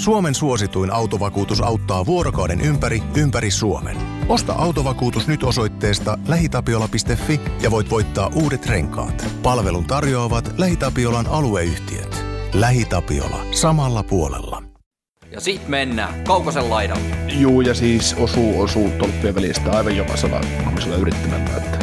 Suomen suosituin autovakuutus auttaa vuorokauden ympäri, ympäri Suomen. Osta autovakuutus nyt osoitteesta lähitapiola.fi ja voit voittaa uudet renkaat. Palvelun tarjoavat LähiTapiolan alueyhtiöt. LähiTapiola. Samalla puolella. Ja sit mennään Kaukosen laidalle. Juu, ja siis osuu, osuu tolppien välistä aivan jokaisella mahdollisella yrittämällä. Että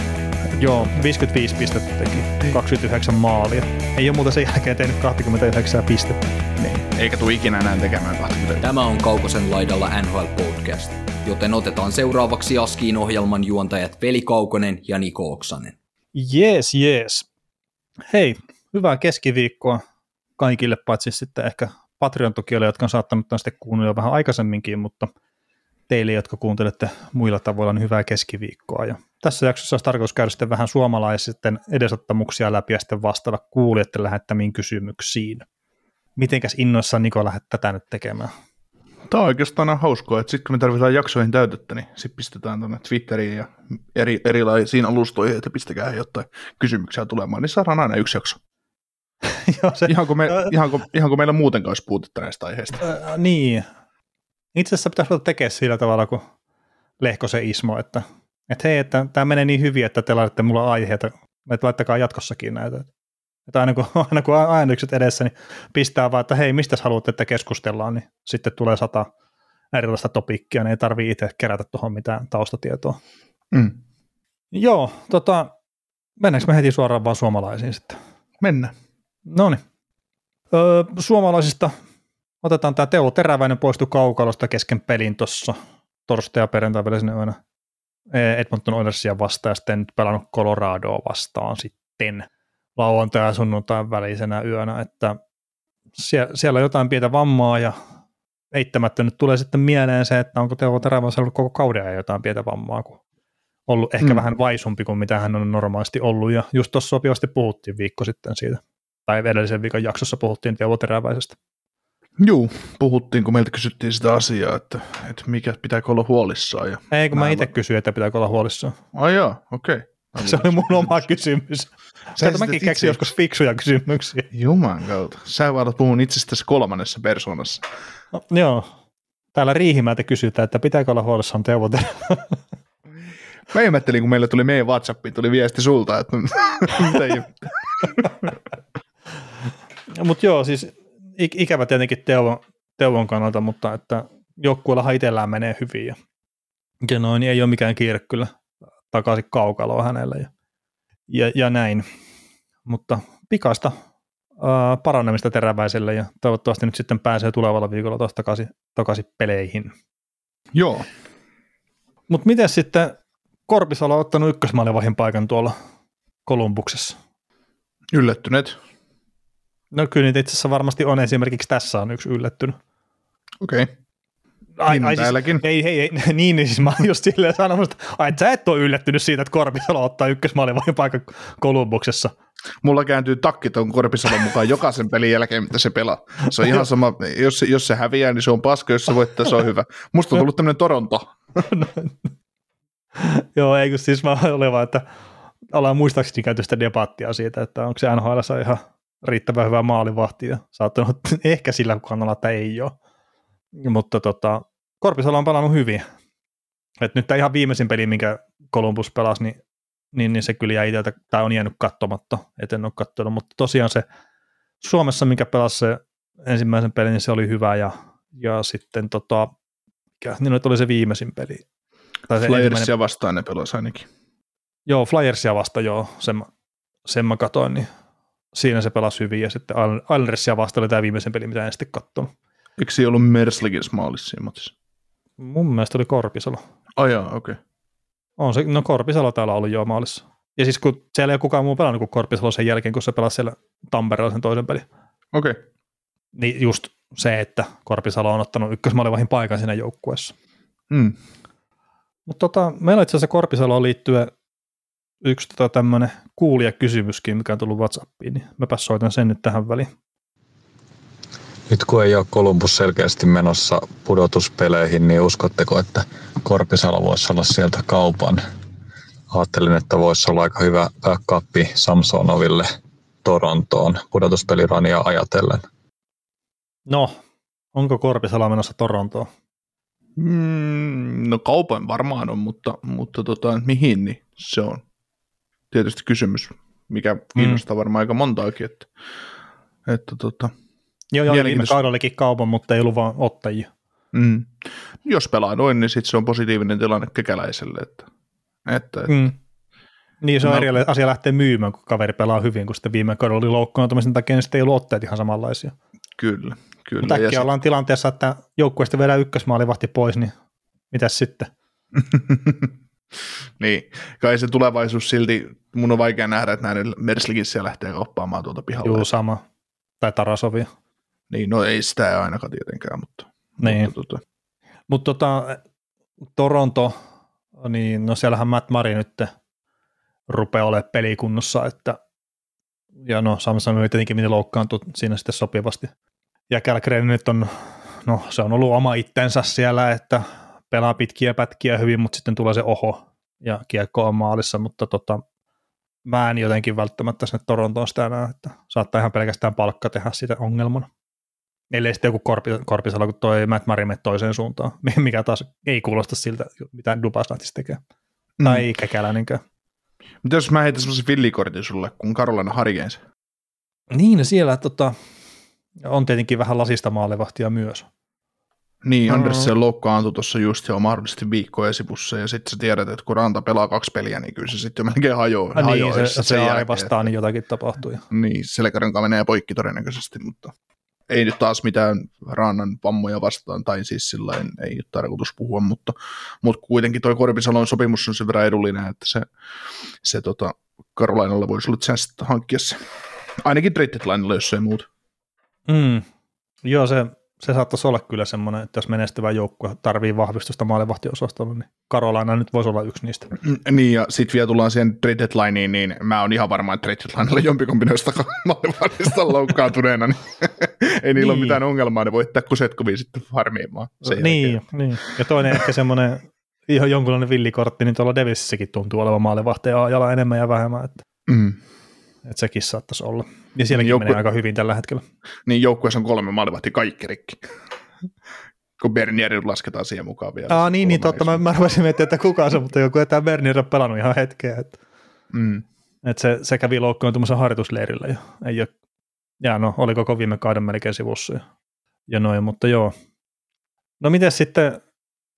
Joo, 55 pistettä teki, 29 maalia. Ei ole muuta sen jälkeen tehnyt 29 pistettä. niin. Eikä tule ikinä enää tekemään 20. Tämä on Kaukosen laidalla NHL Podcast, joten otetaan seuraavaksi Askiin ohjelman juontajat Veli Kaukonen ja Niko Oksanen. Jees, jees. Hei, hyvää keskiviikkoa kaikille, paitsi sitten ehkä Patreon-tukijoille, jotka on saattanut tämän sitten kuunnella vähän aikaisemminkin, mutta teille, jotka kuuntelette muilla tavoilla, niin hyvää keskiviikkoa. Ja tässä jaksossa olisi tarkoitus käydä sitten vähän suomalaisten edesottamuksia läpi ja sitten vastata kuulijoiden lähettämiin kysymyksiin. Mitenkäs innoissaan Niko lähdet tätä nyt tekemään? Tämä on oikeastaan aina hauskaa, että sitten kun me tarvitaan jaksoihin täytettä, niin sitten pistetään tuonne Twitteriin ja eri, erilaisiin alustoihin, että pistäkää jotain kysymyksiä tulemaan, niin saadaan aina yksi jakso. Joo, se, Ihan kuin, me, ihan, kuin, ihan kuin meillä muutenkaan olisi puutetta näistä aiheista. Äh, niin. Itse asiassa pitäisi tekemään sillä tavalla kuin Lehkosen Ismo, että, että hei, että tämä menee niin hyvin, että te laitatte mulla aiheita, että laittakaa jatkossakin näitä. Että aina kun, aina kun on äänykset edessä, niin pistää vaan, että hei, mistä haluatte, että keskustellaan, niin sitten tulee sata erilaista topikkia, niin ei tarvitse itse kerätä tuohon mitään taustatietoa. Mm. Joo, tota, mennäänkö me heti suoraan vaan suomalaisiin sitten? Mennään. No niin. Öö, suomalaisista otetaan tämä Teo Teräväinen poistui kaukalosta kesken pelin tuossa torstai- ja perjantai välisenä yönä Edmonton Oilersia vastaan ja sitten nyt pelannut Coloradoa vastaan sitten lauantai- ja sunnuntain välisenä yönä, että sie- siellä on jotain pientä vammaa ja eittämättä nyt tulee sitten mieleen se, että onko Teo Teräväinen ollut koko kauden ajan jotain pientä vammaa, kun ollut ehkä mm. vähän vaisumpi kuin mitä hän on normaalisti ollut ja just tuossa sopivasti puhuttiin viikko sitten siitä tai edellisen viikon jaksossa puhuttiin Teuvo Teräväisestä. Juu, puhuttiin, kun meiltä kysyttiin sitä asiaa, että, että mikä pitääkö olla huolissaan. Ja Ei, kun mä itse kysyin, että pitääkö olla huolissaan. Ai joo, okei. Okay. Se oli mun oma kysymys. Kato, esität mäkin itse- keksin joskus fiksuja kysymyksiä. Juman kautta. Sä vaan puhun itsestäsi kolmannessa persoonassa. No, joo. Täällä Riihimäeltä kysytään, että pitääkö olla huolissaan Teuvo Teräväisestä. Mä ihmettelin, kun meille tuli meidän WhatsAppiin, tuli viesti sulta, että mitä Mutta joo, siis ikävä tietenkin Teuvon, Teuvon kannalta, mutta että joukkueellahan itsellään menee hyvin ja, ja noin, niin ei ole mikään kiire kyllä takaisin kaukaloa hänelle ja, ja, ja näin. Mutta pikaista ää, paranemista teräväiselle ja toivottavasti nyt sitten pääsee tulevalla viikolla taas takaisin, takaisin peleihin. Joo. Mutta miten sitten Korpisalo on ottanut ykkösmaalivahin paikan tuolla Kolumbuksessa? Yllättyneet. No kyllä niitä itse asiassa varmasti on, esimerkiksi tässä on yksi yllättynyt. Okei. Okay. Ai, Niin, ai siis, ei, ei, ei, niin, niin siis mä oon just silleen sanomassa, että ai, sä et ole yllättynyt siitä, että Korpisalo ottaa ykkösmaalivahin paikan Kolumbuksessa. Mulla kääntyy takki tuon Korpisalon mukaan jokaisen pelin jälkeen, mitä se pelaa. Se on ihan sama, jos, jos se häviää, niin se on paska, jos se voittaa, se on hyvä. Musta on tullut tämmöinen Toronto. Joo, ei kun siis mä olin vaan, että ollaan muistaakseni käyty sitä debattia siitä, että onko se NHL ihan riittävän hyvä maalivahti ja saattanut ehkä sillä kannalla, että ei ole. Mutta tota, Korpisalo on pelannut hyvin. Et nyt tämä ihan viimeisin peli, minkä Columbus pelasi, niin, niin, niin se kyllä jäi itseltä, tai on jäänyt katsomatta, et en ole katsonut, mutta tosiaan se Suomessa, mikä pelasi se ensimmäisen pelin, niin se oli hyvä ja, ja sitten tota, mikä, niin nyt oli se viimeisin peli. Tai se ensimmäinen Flyersia vastaan ne pelasi ainakin. Joo, Flyersia vasta joo, sen, sen mä katoin, niin siinä se pelasi hyvin, ja sitten Islandersia vasta oli tämä viimeisen peli, mitä en sitten katsonut. Eikö se ollut Merslikins maalissa siinä matissa? Mun mielestä oli Korpisalo. Ai jaa, okei. Okay. On se, no Korpisalo täällä oli jo maalissa. Ja siis kun siellä ei ole kukaan muu pelannut kuin Korpisalo sen jälkeen, kun se pelasi siellä Tampereella sen toisen pelin. Okei. Okay. Niin just se, että Korpisalo on ottanut ykkösmaalivahin paikan siinä joukkueessa. Mm. Mutta tota, meillä itse asiassa Korpisaloon liittyen yksi tota tämmöinen kuulijakysymyskin, mikä on tullut Whatsappiin, niin mäpä soitan sen nyt tähän väliin. Nyt kun ei ole Columbus selkeästi menossa pudotuspeleihin, niin uskotteko, että Korpisalo voisi olla sieltä kaupan? Ajattelin, että voisi olla aika hyvä backup Samsonoville Torontoon pudotuspelirania ajatellen. No, Onko Korpisalo menossa Torontoon? Mm, no kaupan varmaan on, mutta, mutta tota, mihin, niin se on tietysti kysymys, mikä kiinnostaa mm. varmaan aika montaakin. Että, että tota, Joo, joo viime kaudellakin kaupan, mutta ei ollut vaan ottajia. Mm. Jos pelaa noin, niin sitten se on positiivinen tilanne kekäläiselle. Että, että, että. Mm. Niin, se on no. eri asia lähteä myymään, kun kaveri pelaa hyvin, kun sitten viime kaudella oli loukkaantumisen takia, niin sitten ei ollut otteet ihan samanlaisia. Kyllä, kyllä. Mutta äkkiä ollaan tilanteessa, että joukkueesta vedään ykkösmaalivahti pois, niin mitäs sitten? niin, kai se tulevaisuus silti, mun on vaikea nähdä, että näiden siellä lähtee kauppaamaan tuolta pihalla. Joo, sama. Tai Tarasovia. Niin, no ei sitä ainakaan tietenkään, mutta... Niin. Mutta, tota. Mut tota, Toronto, niin no siellähän Matt Mari nyt rupeaa olemaan pelikunnossa, että ja no Samson oli tietenkin miten loukkaantui siinä sitten sopivasti. Ja Kälkren nyt on, no se on ollut oma itsensä siellä, että pelaa pitkiä pätkiä hyvin, mutta sitten tulee se oho ja kiekko on maalissa, mutta tota, mä en jotenkin välttämättä sinne Torontoon sitä näe, että saattaa ihan pelkästään palkka tehdä sitä ongelmana. Ellei sitten joku korpi, Korpisalo, kun toi Matt Murray toiseen suuntaan, mikä taas ei kuulosta siltä, mitä Dubas tekee. Mm. Tai Kekäläninkään. Mitä jos mä heitän semmoisen villikortin sulle, kun Karolana Harjens? Niin, siellä tota, on tietenkin vähän lasista maalevahtia myös. Niin, Andersen loukkaantui tuossa just jo mahdollisesti viikko esipussa, ja sitten sä tiedät, että kun Ranta pelaa kaksi peliä, niin kyllä se sitten jo melkein hajoaa. Ah, niin, se, se, se vastaan, niin jotakin tapahtuu. Niin, selkäranka menee poikki todennäköisesti, mutta ei nyt taas mitään Rannan vammoja vastaan, tai siis sillä ei ole tarkoitus puhua, mutta, mutta kuitenkin toi Korpisalon sopimus on sen verran edullinen, että se, se tota, Karolainalla voisi olla chanssi hankkia se. Ainakin trade jos ei muuta. Mm. Joo, se, se saattaisi olla kyllä semmoinen, että jos menestyvä joukkue tarvii vahvistusta maalivahtiosastolla, niin Karolaina nyt voisi olla yksi niistä. Mm, niin, ja sitten vielä tullaan siihen trade deadlineen, niin mä oon ihan varma, että trade deadlineilla jompikumpi noista maalivahdista loukkaantuneena, niin ei niillä niin. ole mitään ongelmaa, ne voittaa Kusetkoviin sitten farmiimaan. niin, niin, ja toinen ehkä semmoinen ihan jonkunlainen villikortti, niin tuolla Devisissäkin tuntuu olevan maalivahteen ajalla enemmän ja vähemmän, että mm. Että sekin saattaisi olla. Ja sielläkin niin joukkue... menee aika hyvin tällä hetkellä. Niin joukkueessa on kolme maalivahtia kaikki rikki. kun Bernier lasketaan siihen mukaan vielä. Aa, niin, niin totta. Mä, mä rupesin miettimään, että kuka se, mutta joku, että Bernier on pelannut ihan hetkeä. Että, mm. että se, se kävi loukkaantumassa harjoitusleirillä. Ja, ei ole, ja no, oli koko viime kauden melkein sivussa. Ja, ja noin, mutta joo. No miten sitten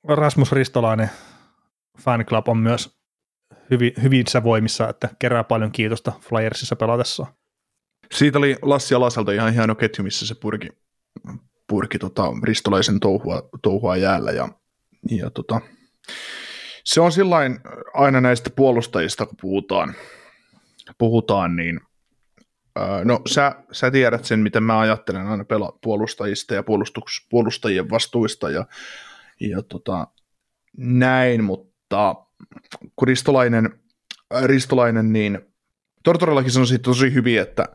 Rasmus Ristolainen fan club on myös hyvin, hyvissä voimissa, että kerää paljon kiitosta Flyersissa pelatessa. Siitä oli Lassi Alaselta ihan hieno ketju, missä se purki, purki tota, ristolaisen touhua, touhua jäällä. Ja, ja tota, se on sillain aina näistä puolustajista, kun puhutaan, puhutaan niin No sä, sä tiedät sen, miten mä ajattelen aina pela- puolustajista ja puolustajien vastuista ja, ja tota, näin, mutta kun Ristolainen, äh, Ristolainen niin Tortorellakin sanoi siitä tosi hyvin, että,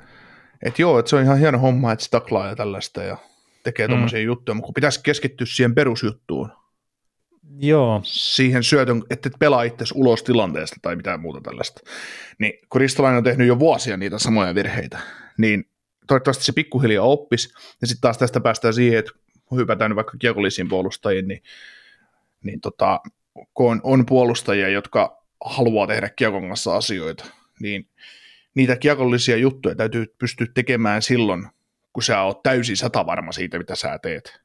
että joo, että se on ihan hieno homma, että se taklaa ja tällaista ja tekee mm. juttuja, mutta kun pitäisi keskittyä siihen perusjuttuun. Joo. Siihen syötön, että et pelaa itse ulos tilanteesta tai mitään muuta tällaista. Niin kun Ristolainen on tehnyt jo vuosia niitä samoja virheitä, niin toivottavasti se pikkuhiljaa oppisi, ja sitten taas tästä päästään siihen, että hypätään vaikka kiekollisiin puolustajiin, niin, niin tota, kun on, puolustajia, jotka haluaa tehdä kiekon kanssa asioita, niin niitä kiekollisia juttuja täytyy pystyä tekemään silloin, kun sä oot täysin satavarma siitä, mitä sä teet.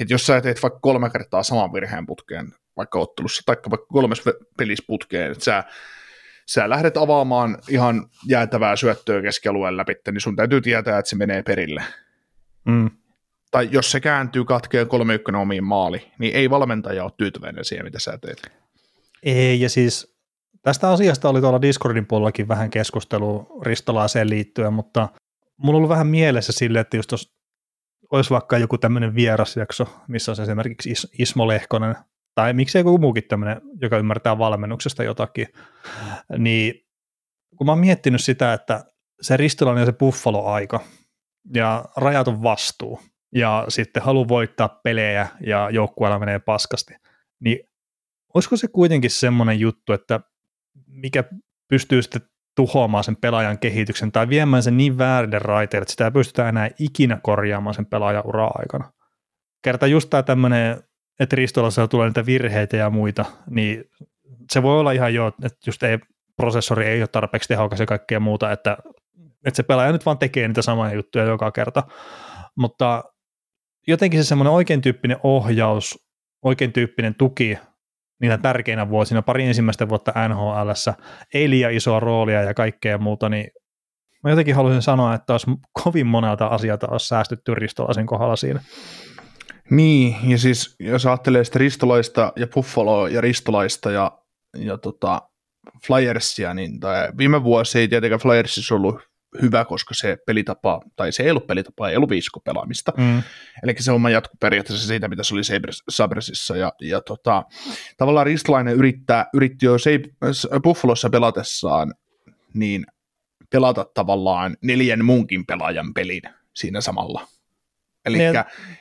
Et jos sä teet vaikka kolme kertaa saman virheen putkeen, vaikka ottelussa, tai vaikka kolmes pelissä putkeen, että sä, sä lähdet avaamaan ihan jäätävää syöttöä keskialueen läpi, niin sun täytyy tietää, että se menee perille. Mm tai jos se kääntyy katkeen 3 1 omiin maali, niin ei valmentaja ole tyytyväinen siihen, mitä sä teet. Ei, ja siis tästä asiasta oli tuolla Discordin puolellakin vähän keskustelua Ristolaaseen liittyen, mutta mulla on ollut vähän mielessä sille, että just jos olisi vaikka joku tämmöinen vierasjakso, missä on esimerkiksi Is- Ismo Lehkonen, tai miksei joku muukin tämmöinen, joka ymmärtää valmennuksesta jotakin, niin kun mä oon miettinyt sitä, että se Ristolainen ja se Buffalo-aika ja rajaton vastuu, ja sitten halu voittaa pelejä ja joukkueella menee paskasti, niin olisiko se kuitenkin semmoinen juttu, että mikä pystyy sitten tuhoamaan sen pelaajan kehityksen tai viemään sen niin väärille raiteille, että sitä ei pystytä enää ikinä korjaamaan sen pelaajan ura aikana. kerta just tämä tämmöinen, että ristolassa tulee niitä virheitä ja muita, niin se voi olla ihan jo, että just ei, prosessori ei ole tarpeeksi tehokas ja kaikkea muuta, että, että se pelaaja nyt vaan tekee niitä samoja juttuja joka kerta. Mutta jotenkin se semmoinen oikein tyyppinen ohjaus, oikein tyyppinen tuki niinä tärkeinä vuosina, pari ensimmäistä vuotta nhl ei liian isoa roolia ja kaikkea muuta, niin mä jotenkin haluaisin sanoa, että olisi kovin monelta asialta olisi säästytty Ristolaisen kohdalla siinä. Niin, ja siis jos ajattelee sitä Ristolaista ja Buffaloa ja Ristolaista ja, ja tota Flyersia, niin tai viime vuosi ei tietenkään Flyersissa ollut hyvä, koska se pelitapa, tai se ei ollut pelitapa, ei ollut viiskopelaamista. Mm. Eli se oma jatku periaatteessa siitä, mitä se oli Sabresissa. Ja, ja tota, tavallaan Ristolainen yrittää, yritti jo Buffalossa pelatessaan niin pelata tavallaan neljän muunkin pelaajan pelin siinä samalla. Eli niin,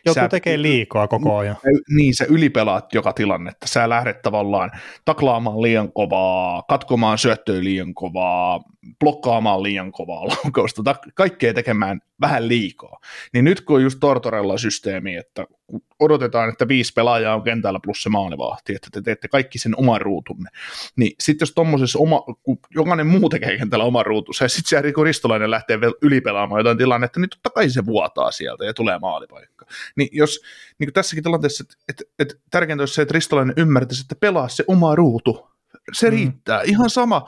joku sä, tekee liikaa koko ajan. Niin, sä ylipelaat joka tilannetta. Sä lähdet tavallaan taklaamaan liian kovaa, katkomaan syöttöä liian kovaa, blokkaamaan liian kovaa laukausta, kaikkea tekemään vähän liikaa. Niin nyt kun on just Tortorella systeemi, että odotetaan, että viisi pelaajaa on kentällä plus se maalivahti, että te teette kaikki sen oman ruutunne. Niin sitten jos tuommoisessa oma, kun jokainen muu tekee kentällä oman ruutunsa, ja sitten se Riko Ristolainen lähtee ylipelaamaan jotain tilannetta, niin totta kai se vuotaa sieltä ja tulee maalipaikka. Niin jos niin kuin tässäkin tilanteessa, että et, et, tärkeintä olisi se, että Ristolainen ymmärtäisi, että pelaa se oma ruutu, se mm. riittää. Ihan sama,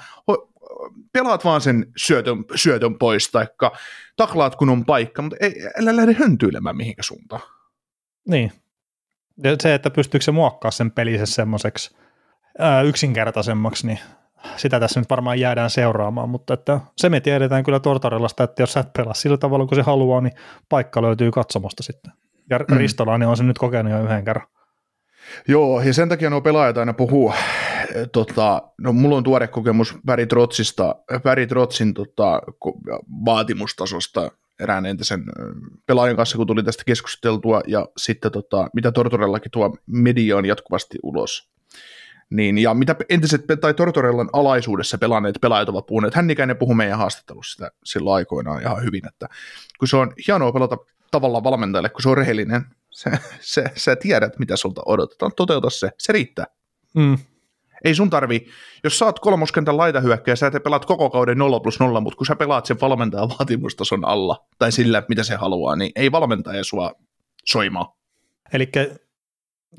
pelaat vaan sen syötön, syötön pois, taikka taklaat kun on paikka, mutta ei, älä lähde höntyilemään mihinkä suuntaan. Niin. Ja se, että pystyykö se muokkaa sen pelissä semmoiseksi yksinkertaisemmaksi, niin sitä tässä nyt varmaan jäädään seuraamaan, mutta että se me tiedetään kyllä Tortorellasta, että jos sä et pelaa sillä tavalla kuin se haluaa, niin paikka löytyy katsomosta sitten. Ja mm. Ristolainen on se nyt kokenut jo yhden kerran. Joo, ja sen takia nuo pelaajat aina puhuu, tota, no mulla on tuore kokemus Barry Trotsista, Barry Trotsin tota, vaatimustasosta erään entisen pelaajan kanssa, kun tuli tästä keskusteltua, ja sitten tota, mitä Tortorellakin tuo media on jatkuvasti ulos. Niin, ja mitä entiset tai Tortorellan alaisuudessa pelanneet pelaajat ovat puhuneet, hän ikäinen puhui meidän haastattelussa sitä silloin aikoinaan ihan hyvin, että kun se on hienoa pelata tavallaan valmentajalle, kun se on rehellinen, se, se, sä tiedät, mitä sulta odotetaan, toteuta se, se riittää. Mm. Ei sun tarvi, jos sä oot kolmoskentän laitahyökkäjä, sä te pelaat koko kauden 0 plus 0, mutta kun sä pelaat sen valmentajan vaatimustason alla, tai sillä, mitä se haluaa, niin ei valmentaja sua soimaa. Eli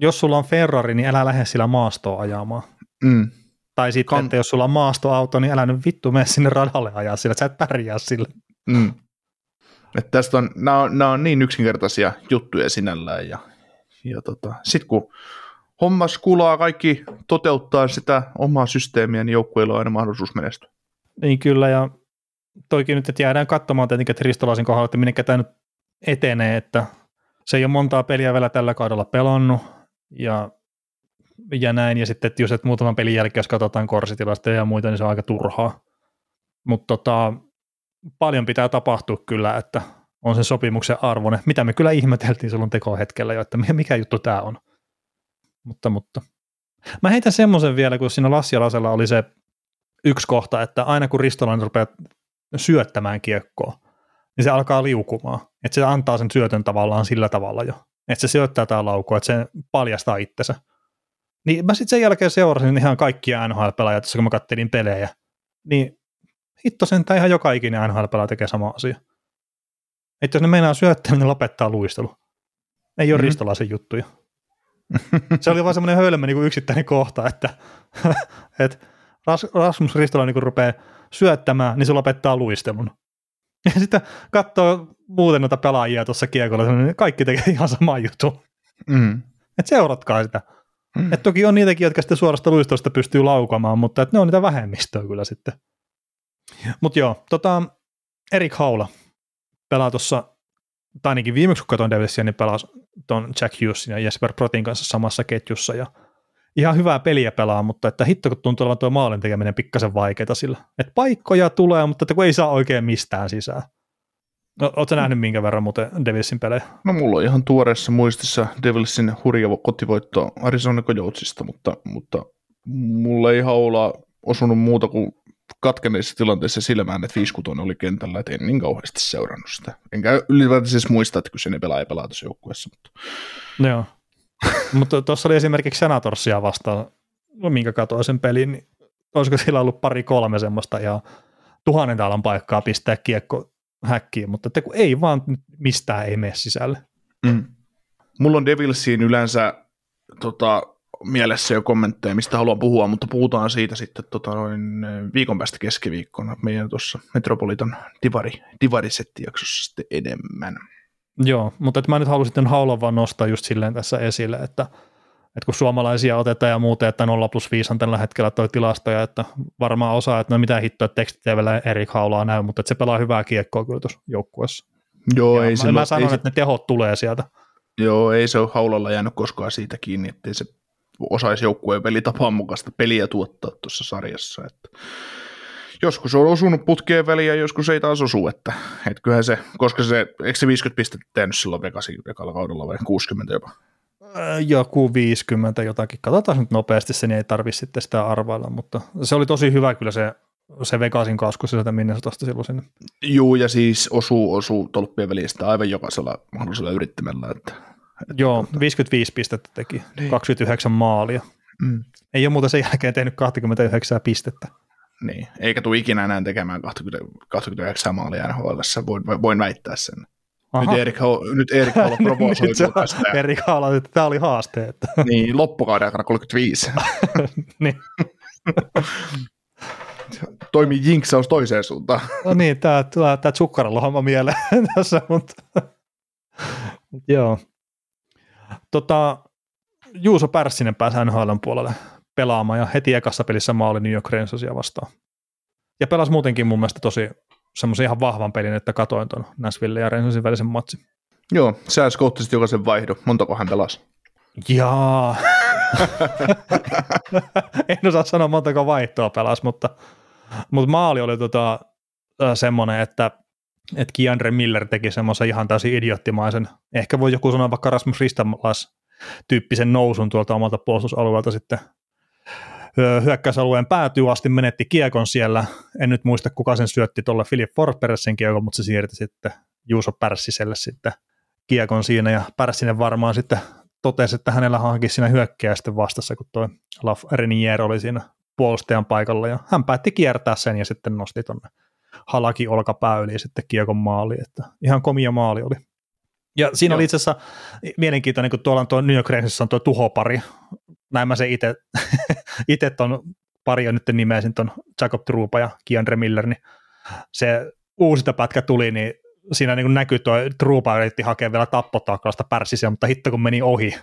jos sulla on Ferrari, niin älä lähde sillä maastoa ajamaan. Mm. Tai sitten, kan- että jos sulla on maastoauto, niin älä nyt vittu mene sinne radalle ajaa sillä, sä et pärjää sillä. Mm. Että tästä on, nämä on, nämä on niin yksinkertaisia juttuja sinällään. Ja, ja tota, sitten kun hommas kulaa, kaikki toteuttaa sitä omaa systeemiä, niin joukkueilla on aina mahdollisuus menestyä. Niin kyllä, ja toikin nyt, että jäädään katsomaan tietenkin, Ristolaisen kohdalla, että minne tämä nyt etenee, että se ei ole montaa peliä vielä tällä kaudella pelannut, ja, ja näin, ja sitten, että jos et muutaman pelin jälkeen, jos katsotaan korsitilasta ja muita, niin se on aika turhaa. Mutta tota, paljon pitää tapahtua kyllä, että on sen sopimuksen arvoinen, mitä me kyllä ihmeteltiin silloin tekohetkellä jo, että mikä juttu tämä on. Mutta, mutta. Mä heitän semmoisen vielä, kun siinä Lassi Lasella oli se yksi kohta, että aina kun Ristolainen rupeaa syöttämään kiekkoa, niin se alkaa liukumaan. Että se antaa sen syötön tavallaan sillä tavalla jo. Että se syöttää tämä laukua, että se paljastaa itsensä. Niin mä sitten sen jälkeen seurasin ihan kaikkia NHL-pelaajia, kun mä kattelin pelejä. Niin hitto sentään ihan joka ikinen NHL-pelaaja tekee sama asia. Että jos ne meinaa syöttää, niin ne lopettaa luistelu. Ei ole mm-hmm. ristolaisen juttuja. Se oli vaan semmoinen hölmö niin kuin yksittäinen kohta, että, että Rasmus Ristolainen niin rupeaa syöttämään, niin se lopettaa luistelun. Ja sitten katsoo muuten noita pelaajia tuossa kiekolla, niin kaikki tekee ihan sama juttu. Mm. Että seuratkaa sitä. Mm. Et toki on niitäkin, jotka sitten suorasta luistosta pystyy laukamaan, mutta et ne on niitä vähemmistöä kyllä sitten. Mutta joo, tota, Erik Haula pelaa tuossa, tai ainakin viimeksi kun katsoin Devilsia, niin pelasi tuon Jack Hughesin ja Jesper Protin kanssa samassa ketjussa, ja ihan hyvää peliä pelaa, mutta että hitto kun tuntuu olevan tuo maalin tekeminen pikkasen vaikeaa sillä. Että paikkoja tulee, mutta että kun ei saa oikein mistään sisään. No, Oletko nähnyt minkä verran muuten Devilsin pelejä? No mulla on ihan tuoreessa muistissa Devilsin hurja kotivoitto Arizona Coyotesista, mutta, mutta mulla ei haula osunut muuta kuin katkeneissa tilanteissa silmään, että 5 oli kentällä, että en niin kauheasti seurannut sitä. Enkä ylipäätään siis muista, että kyseinen pelaaja pelaa tuossa joukkueessa. Mutta... Joo. mutta tuossa oli esimerkiksi Senatorsia vastaan, no minkä katsoin sen pelin, niin olisiko sillä ollut pari kolme semmoista ja tuhannen taalan paikkaa pistää kiekko häkkiin, mutta että kun ei vaan mistään ei mene sisälle. Mm. Mulla on Devilsiin yleensä tota, mielessä jo kommentteja, mistä haluan puhua, mutta puhutaan siitä sitten tota, noin viikon päästä keskiviikkona meidän tuossa Metropolitan divari, divarisettijaksossa sitten enemmän. Joo, mutta että mä nyt halusin sitten haulon vaan nostaa just silleen tässä esille, että, että kun suomalaisia otetaan ja muuten, että 0 plus 5 on tällä hetkellä toi tilastoja, että varmaan osaa, että no mitä hittoa tekstiteivellä Erik Haulaa näy, mutta että se pelaa hyvää kiekkoa kyllä tuossa joukkueessa. Joo, ja ei mä, se, mä sanon, ei että ne tehot tulee sieltä. Joo, ei se ole haulalla jäänyt koskaan siitä kiinni, ettei se osaisi joukkueen pelitapaan mukaista peliä tuottaa tuossa sarjassa. Että joskus on osunut putkeen väliin ja joskus ei taas osu, että, että kyllähän se, koska se, eikö se 50 pistettä tehnyt silloin Vegasin ekalla kaudella vai 60 jopa? Joku 50 jotakin. Katsotaan nyt nopeasti, sen ei tarvitse sitten sitä arvailla, mutta se oli tosi hyvä kyllä se, se Vegasin kasku sieltä Minnesotasta silloin sinne. Juu, ja siis osuu, osuu tolppien välistä aivan jokaisella mahdollisella yrittämällä, että Joo, 55 pistettä teki, niin. 29 maalia. Mm. Ei ole muuta sen jälkeen tehnyt 29 pistettä. Niin, eikä tule ikinä enää tekemään 20, 29 maalia NHL, voin, voin väittää sen. Aha. Nyt Erik, nyt Erik Haula provosoi. Erik Haula, että tämä oli haaste. Että. niin, loppukauden aikana 35. niin. Toimi jinksaus toiseen suuntaan. no niin, tämä, tämä, tämä mieleen tässä, mutta joo. Tota, Juuso Pärssinen pääsi NHL puolelle pelaamaan ja heti ekassa pelissä maali New York Rangers vastaan. Ja pelasi muutenkin mun mielestä tosi semmoisen ihan vahvan pelin, että katoin tuon Nashville ja Rangersin välisen matsin. Joo, sä skouttisit jokaisen vaihdo. Montako hän pelasi? Jaa. en osaa sanoa montako vaihtoa pelasi, mutta, mutta maali oli tota, semmoinen, että että Kiandre Miller teki semmoisen ihan täysin idioottimaisen, ehkä voi joku sanoa vaikka Rasmus Ristamas tyyppisen nousun tuolta omalta puolustusalueelta sitten hyökkäysalueen päätyy asti, menetti kiekon siellä, en nyt muista kuka sen syötti tuolle Philip Forsbergsen kiekon, mutta se siirti sitten Juuso Pärssiselle sitten kiekon siinä, ja Pärssinen varmaan sitten totesi, että hänellä hankin siinä hyökkäystä vastassa, kun tuo Laf Renier oli siinä puolustajan paikalla, ja hän päätti kiertää sen ja sitten nosti tuonne halaki olkapää yli sitten kiekon maali, että ihan komia maali oli. Ja siinä Joo. oli itse asiassa mielenkiintoinen, kun tuolla on tuo New York Rangersissa on tuo tuhopari, näin mä se itse, itse ton pari on nyt nimeäsin tuon Jacob Trupa ja Kiandre Miller, niin se uusita pätkä tuli, niin siinä niin näkyy tuo Trupa yritti hakea vielä tappotaklasta pärssisiä, mutta hitto kun meni ohi.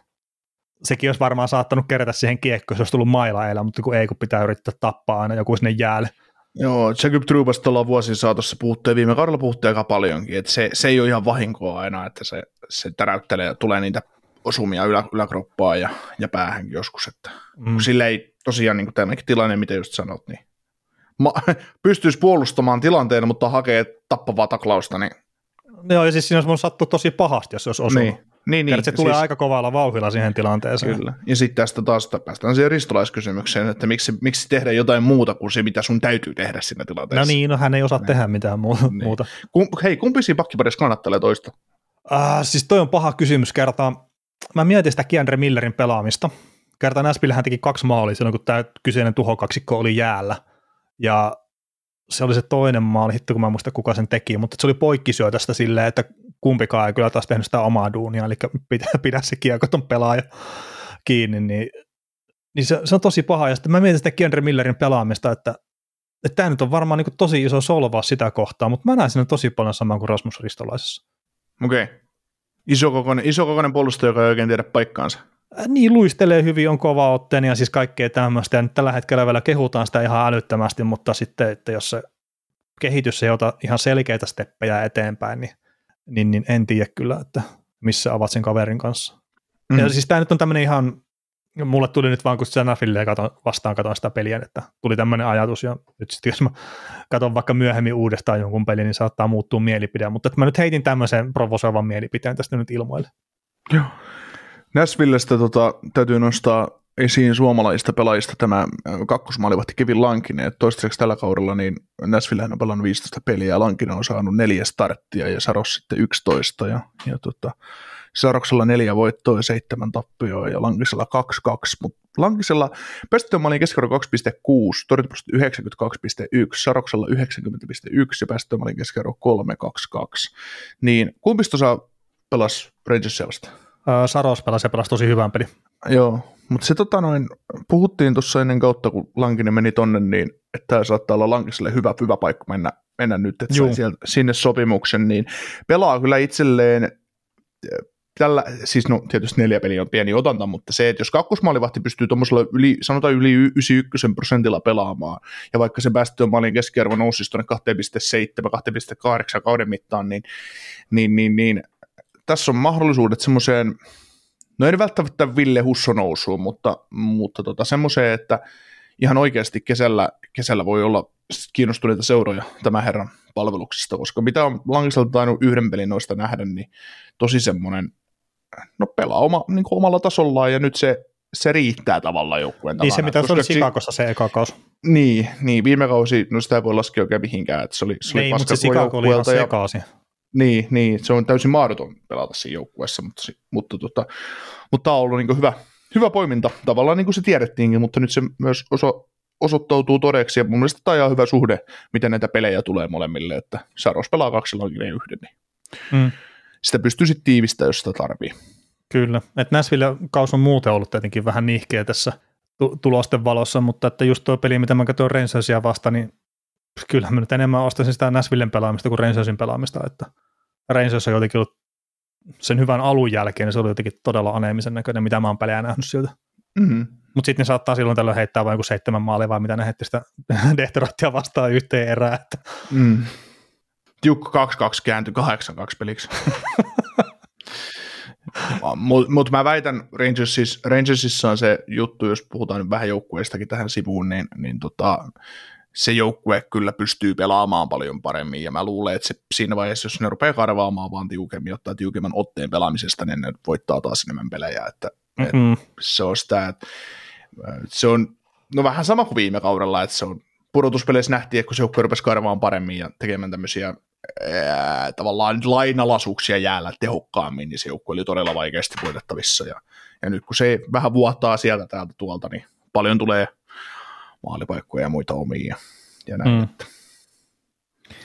Sekin olisi varmaan saattanut kerätä siihen kiekkoon, jos olisi tullut maila mutta kun ei, kun pitää yrittää tappaa aina joku sinne jäälle. Joo, Jacob Trubasta ollaan vuosien saatossa puhuttu ja viime kaudella puhuttu aika paljonkin, että se, se ei ole ihan vahinkoa aina, että se, se täräyttelee ja tulee niitä osumia ylä, yläkroppaan ja, ja päähän joskus, että mm. sille ei tosiaan niin tämmöinen tilanne, mitä just sanot, niin ma, pystyisi puolustamaan tilanteen, mutta hakee tappavaa taklausta, niin Joo, ja siis siinä olisi sattu tosi pahasti, jos olisi osunut. Niin. Niin, niin. se tulee siis, aika kovalla vauhdilla siihen tilanteeseen. Kyllä. Ja sitten tästä taas päästään siihen ristolaiskysymykseen, että miksi, miksi tehdä jotain muuta kuin se, mitä sun täytyy tehdä siinä tilanteessa. No niin, no hän ei osaa niin. tehdä mitään muuta. Niin. muuta. Kum, hei, kumpi siinä pakkiparissa kannattelee toista? Uh, siis toi on paha kysymys kertaa. Mä mietin sitä Kiandre Millerin pelaamista. Kerta Näspille hän teki kaksi maalia silloin, kun tämä kyseinen tuhokaksikko oli jäällä. Ja se oli se toinen maali, hitto kun mä muista kuka sen teki, mutta se oli poikkisyötästä silleen, että kumpikaan ei kyllä taas tehnyt sitä omaa duunia, eli pitää pidä se kiekoton pelaaja kiinni, niin, niin se, se, on tosi paha. Ja sitten mä mietin sitä Kendra Millerin pelaamista, että, että tämä nyt on varmaan niin tosi iso solvaus sitä kohtaa, mutta mä näen siinä tosi paljon samaa kuin Rasmus Ristolaisessa. Okei. Okay. Isokokoinen, isokokoinen puolustaja, joka ei oikein tiedä paikkaansa. Äh, niin, luistelee hyvin, on kova otteen ja siis kaikkea tämmöistä. Ja nyt tällä hetkellä vielä kehutaan sitä ihan älyttömästi, mutta sitten, että jos se kehitys ei ota ihan selkeitä steppejä eteenpäin, niin niin, niin en tiedä kyllä, että missä ovat sen kaverin kanssa. Mm. Ja siis tämä nyt on tämmöinen ihan, mulle tuli nyt vaan kun Senafille katon, vastaan katon sitä peliä, että tuli tämmöinen ajatus ja nyt sitten jos mä katson vaikka myöhemmin uudestaan jonkun pelin, niin saattaa muuttua mielipide, mutta että mä nyt heitin tämmöisen provosoivan mielipiteen tästä nyt ilmoille. Joo. Näsvillestä tota, täytyy nostaa esiin suomalaisista pelaajista tämä kakkosmaalivahti Kevin Lankinen, toistaiseksi tällä kaudella niin Näsville on pelannut 15 peliä ja Lankinen on saanut neljä starttia ja Saros sitten 11 ja, ja tota, Saroksella neljä voittoa ja seitsemän tappioa ja Lankisella 2-2, mutta Lankisella päästömaalin keskiarvo 2,6, torjuntaprosentti 92,1, Saroksella 90,1 ja päästömaalin keskiarvo 3,22. Niin kumpi tuossa pelasi Rangersia vastaan? Saros pelasi ja pelasi tosi hyvän pelin. Joo, mutta se tota noin, puhuttiin tuossa ennen kautta, kun Lankinen meni tonne, niin että tämä saattaa olla Lankiselle hyvä, hyvä paikka mennä, mennä nyt, että sai sieltä, sinne sopimuksen, niin pelaa kyllä itselleen tällä, siis no tietysti neljä peliä on pieni otanta, mutta se, että jos kakkosmaalivahti pystyy tuommoisella yli, sanotaan yli 91 prosentilla pelaamaan, ja vaikka se päästöön maalin keskiarvo nousisi tuonne 2,7, 2,8 kauden mittaan, niin, niin, niin, niin tässä on mahdollisuudet semmoiseen, no ei välttämättä Ville Husso nousuun, mutta, mutta tota, semmoiseen, että ihan oikeasti kesällä, kesällä voi olla kiinnostuneita seuroja tämän herran palveluksesta, koska mitä on Langiselta tainnut yhden pelin noista nähdä, niin tosi semmoinen, no pelaa oma, niin kuin omalla tasollaan ja nyt se, se riittää tavallaan joukkueen Niin se, mitä se oli Sikakossa se eka kausi. Niin, niin, viime kausi, no sitä ei voi laskea oikein mihinkään, että se oli, se oli mutta se Chicago oli ihan sekaisin. Niin, niin, se on täysin mahdoton pelata siinä joukkueessa, mutta, mutta, tota, mutta tämä on ollut niin hyvä, hyvä poiminta, tavallaan niin kuin se tiedettiinkin, mutta nyt se myös oso, osoittautuu todeksi, ja mun mielestä tämä on hyvä suhde, miten näitä pelejä tulee molemmille, että Saros pelaa kaksi lankinen yhden, niin mm. sitä pystyy sitten tiivistämään, jos sitä tarvii. Kyllä, että Näsville kaus on muuten ollut tietenkin vähän nihkeä tässä tulosten valossa, mutta että just tuo peli, mitä mä katsoin Rangersia vasta, niin kyllä mä nyt enemmän ostaisin sitä Näsvillen pelaamista kuin Rangersin pelaamista, että Rangers on jotenkin ollut sen hyvän alun jälkeen, niin se oli jotenkin todella aneemisen näköinen, mitä mä oon pelejä nähnyt siltä. Mm-hmm. Mutta sitten ne saattaa silloin tällöin heittää vain seitsemän maalia, vai mitä ne heitti sitä Dehterottia vastaan yhteen erään. Että. Mm. Tiukka 2-2 kääntyi 8-2 peliksi. Mutta mut mä väitän, Rangersissa, Rangersissa on se juttu, jos puhutaan nyt vähän joukkueistakin tähän sivuun, niin, niin tota, se joukkue kyllä pystyy pelaamaan paljon paremmin, ja mä luulen, että se, siinä vaiheessa, jos ne rupeaa karvaamaan vaan tiukemmin, ottaa tiukemman otteen pelaamisesta, niin ne voittaa taas enemmän pelejä, että mm-hmm. et se on sitä, että se on no vähän sama kuin viime kaudella, että se on pudotuspeleissä nähtiin, että kun se joukkue rupesi karvaamaan paremmin ja tekemään tämmöisiä ää, tavallaan lainalaisuuksia jäällä tehokkaammin, niin se joukkue oli todella vaikeasti voitettavissa, ja, ja nyt kun se vähän vuottaa sieltä täältä tuolta, niin paljon tulee maalipaikkoja ja muita omia ja näin. Mm. Että.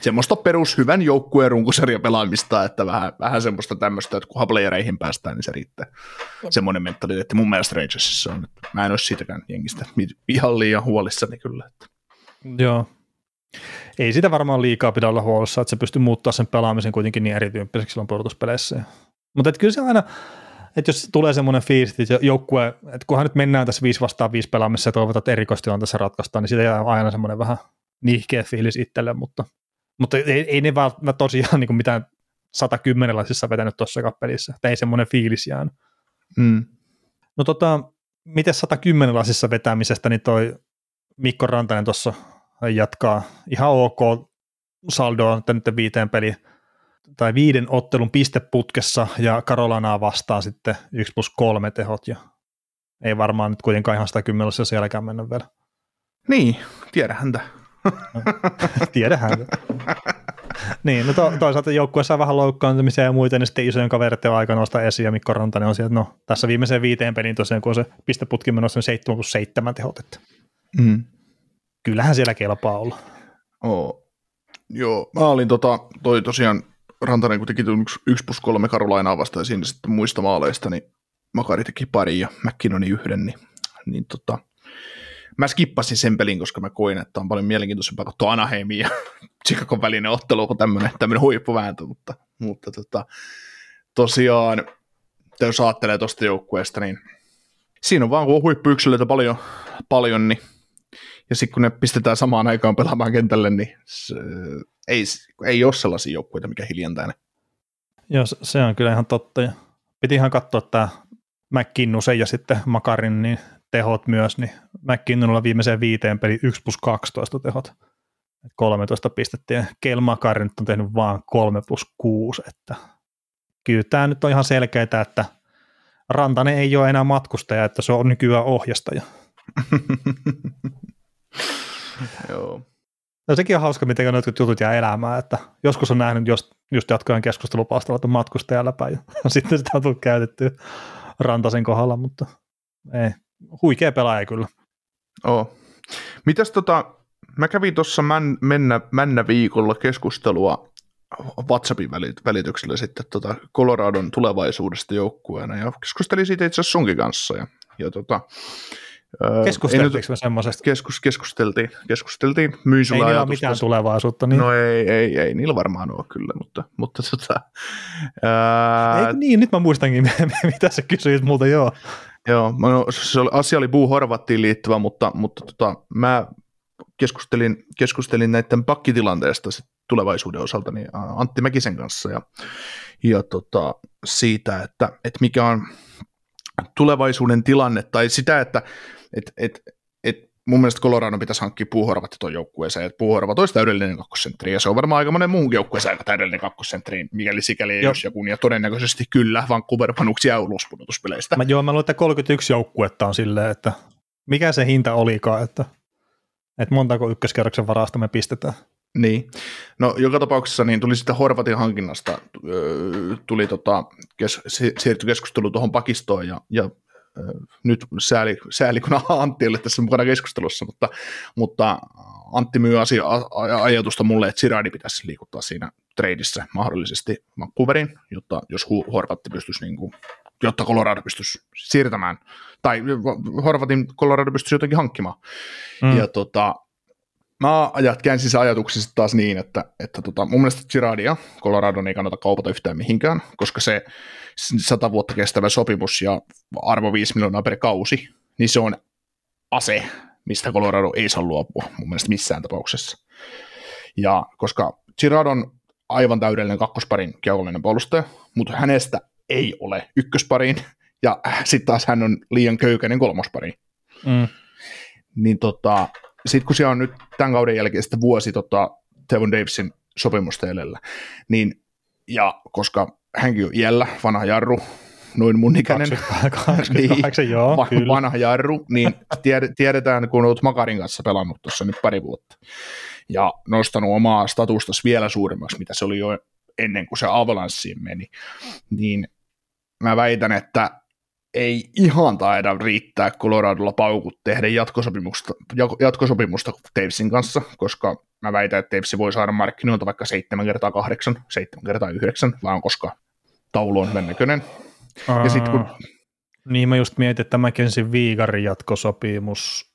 Semmoista perus hyvän joukkueen runkosarja pelaamista, että vähän, vähän semmoista tämmöistä, että kunhan playereihin päästään, niin se riittää. Semmoinen mentaliteetti mun mielestä Rangersissa on. Että mä en ole siitäkään jengistä ihan liian huolissani kyllä. Että. Joo. Ei sitä varmaan liikaa pidä olla huolissa, että se pystyy muuttaa sen pelaamisen kuitenkin niin erityyppiseksi silloin pudotuspeleissä. Mutta kyllä se aina, että jos tulee semmoinen fiilis, että joukkue, että kunhan nyt mennään tässä 5 vastaan 5 pelaamissa ja toivotaan, että erikoistilanteessa ratkaistaan, niin siitä jää aina semmoinen vähän nihkeä fiilis itselle, mutta, mutta ei, ei ne vaan tosiaan niin kuin mitään 110 laisissa vetänyt tuossa pelissä, että ei semmoinen fiilis jäänyt. Mm. No tota, miten 110 lasissa vetämisestä, niin toi Mikko Rantanen tuossa jatkaa ihan ok saldoa nyt viiteen peliin tai viiden ottelun pisteputkessa ja Karolanaa vastaan sitten 1 plus 3 tehot ja ei varmaan nyt kuitenkaan ihan 110 sielläkään mennä vielä. Niin, tiedä häntä. tiedä häntä. niin, no to, toisaalta joukkueessa on vähän loukkaantumisia ja muita, niin sitten isojen kavereiden on aika nostaa esiin ja Mikko Rantanen on sieltä, no tässä viimeiseen viiteen peliin tosiaan, kun on se pisteputki menossa, niin 7 plus 7 tehot, että mm. kyllähän siellä kelpaa olla. Oh. Joo, mä olin tota, toi tosiaan Rantanen kun teki 1 plus 3 Karolainaa vastaan siinä sitten muista maaleista, niin Makari teki pari ja McKinnoni yhden, niin, niin tota, mä skippasin sen pelin, koska mä koin, että on paljon mielenkiintoisempaa tuo Anaheimin ja Chicagon välinen ottelu kuin tämmöinen, tämmöinen huippuvääntö, mutta, mutta tota, tosiaan, jos ajattelee tuosta joukkueesta, niin siinä on vaan, kun on huippuyksilöitä paljon, paljon niin ja sitten kun ne pistetään samaan aikaan pelaamaan kentälle, niin se, ei, ei ole sellaisia joukkueita, mikä hiljantainen. Joo, se on kyllä ihan totta. Ja piti ihan katsoa tämä McKinnusen ja sitten Makarin niin tehot myös, niin McKinnonilla viimeiseen viiteen peli 1 plus 12 tehot. 13 pistettä ja Kel Makarin on tehnyt vain 3 plus 6, että kyllä tämä nyt on ihan selkeää, että Rantanen ei ole enää matkustaja, että se on nykyään ohjastaja. Joo. No sekin on hauska, miten jotkut jutut jää elämään, että joskus on nähnyt just, just jatkojen keskustelupalstalla, että matkustaja läpä, ja sitten sitä on tullut käytetty Rantasen kohdalla, mutta ei, huikea pelaaja kyllä. Oo. Mitäs tota, mä kävin tuossa män, mennä, männä viikolla keskustelua WhatsAppin välityksellä sitten tota Coloradon tulevaisuudesta joukkueena ja keskustelin siitä itse asiassa sunkin kanssa ja, ja tota, Keskusteltiinko me semmoisesta? Keskus, keskusteltiin, keskusteltiin. Myin ei niillä ole mitään tulevaisuutta. Niin. No ei, ei, ei, niillä varmaan ole kyllä, mutta, mutta tota, ää... Ei, niin, nyt mä muistankin, mitä sä kysyit multa, joo. Joo, no, se oli, asia oli Buu Horvattiin liittyvä, mutta, mutta tota, mä keskustelin, keskustelin näiden pakkitilanteesta sit tulevaisuuden osalta niin Antti Mäkisen kanssa ja, ja tota, siitä, että, että mikä on tulevaisuuden tilanne tai sitä, että et, et, et mun mielestä Colorado pitäisi hankkia puuhorvat tuon joukkueeseen, että puuhorvat olisi täydellinen kakkosentteri, ja se on varmaan aika monen muun joukkueeseen aika täydellinen kakkosentteri, mikäli sikäli ei jos joku, ja todennäköisesti kyllä Vancouver Canucks jää ulos pudotuspeleistä. Mä, joo, mä luulen, että 31 joukkuetta on silleen, että mikä se hinta olikaan, että, että montako ykköskerroksen varasta me pistetään. Niin. No joka tapauksessa niin tuli sitten Horvatin hankinnasta, tuli tota, kes, siirtyi keskustelu tuohon pakistoon ja, ja nyt sääli, sääli kun Antti oli tässä mukana keskustelussa, mutta, mutta Antti myy asia, ajatusta mulle, että Siradi pitäisi liikuttaa siinä treidissä mahdollisesti Vancouverin, jotta jos Horvatti pystyisi niin kuin, jotta Colorado pystyisi siirtämään, tai Horvatin Colorado pystyisi jotenkin hankkimaan. Mm. Ja tota, mä ajat, käänsin se ajatuksessa taas niin, että, että tota, mun mielestä Giradia Colorado ei kannata kaupata yhtään mihinkään, koska se sata vuotta kestävä sopimus ja arvo 5 miljoonaa per kausi, niin se on ase, mistä Colorado ei saa luopua mun mielestä missään tapauksessa. Ja koska Girard on aivan täydellinen kakkosparin kiekollinen puolustaja, mutta hänestä ei ole ykköspariin, ja sitten taas hän on liian köykäinen kolmospariin. Mm. Niin tota, sitten kun siellä on nyt tämän kauden jälkeen sitten vuosi tota, Tevon Davisin sopimusta edellä, niin ja koska hänkin on iällä, vanha jarru, noin mun ikäinen, 28, niin, joo, va- vanha jarru, niin tiedetään, kun olet Makarin kanssa pelannut tuossa nyt pari vuotta, ja nostanut omaa statusta vielä suuremmaksi, mitä se oli jo ennen kuin se Avalanssiin meni, niin mä väitän, että ei ihan taida riittää Coloradolla paukut tehdä jatkosopimusta, jatkosopimusta Tavesin kanssa, koska mä väitän, että Taves voi saada markkinoilta vaikka 7 kertaa 8, 7 kertaa 9, vaan koska taulu on hyvän näköinen. Aa, ja sit kun... Niin mä just mietin, että McKensin Viigarin jatkosopimus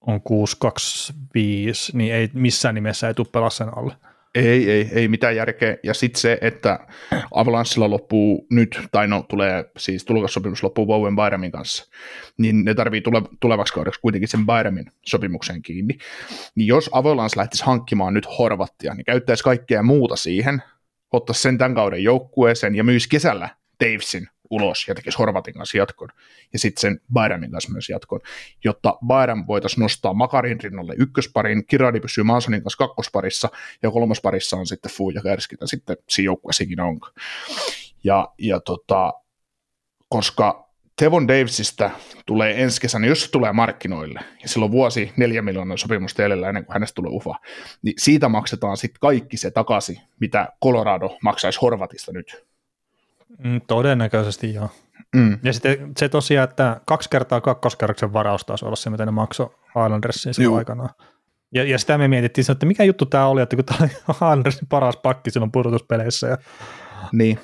on 625, niin ei missään nimessä ei tule sen alle. Ei, ei, ei mitään järkeä. Ja sitten se, että Avalanssilla loppuu nyt, tai no tulee, siis tulokassopimus loppuu Bowen Byramin kanssa, niin ne tarvii tule, tulevaksi kaudeksi kuitenkin sen Byramin sopimuksen kiinni. Niin jos Avalanche lähtisi hankkimaan nyt Horvattia, niin käyttäisi kaikkea muuta siihen, ottaisi sen tämän kauden joukkueeseen ja myisi kesällä Davesin ulos ja tekisi Horvatin kanssa jatkon, ja sitten sen Bayramin kanssa myös jatkon, jotta Bayram voitaisiin nostaa Makarin rinnalle ykkösparin, Kiradi pysyy Mansonin kanssa kakkosparissa, ja kolmosparissa on sitten Fuu ja Kerskitä, sitten siinä joukkueessakin on. Ja, ja tota, koska Tevon Davesista tulee ensi kesänä, jos se tulee markkinoille, ja silloin vuosi neljä miljoonaa sopimusta edellä ennen kuin hänestä tulee ufa, niin siitä maksetaan sitten kaikki se takaisin, mitä Colorado maksaisi Horvatista nyt. Mm, todennäköisesti joo. Mm. Ja sitten se tosiaan, että kaksi kertaa kakkoskerroksen varaus taas olla se, mitä ne maksoi Islandersiin sen aikanaan. Ja, ja sitä me mietittiin, että mikä juttu tämä oli, että kun tämä oli Islandersin paras pakki silloin pudotuspeleissä. Ja, niin.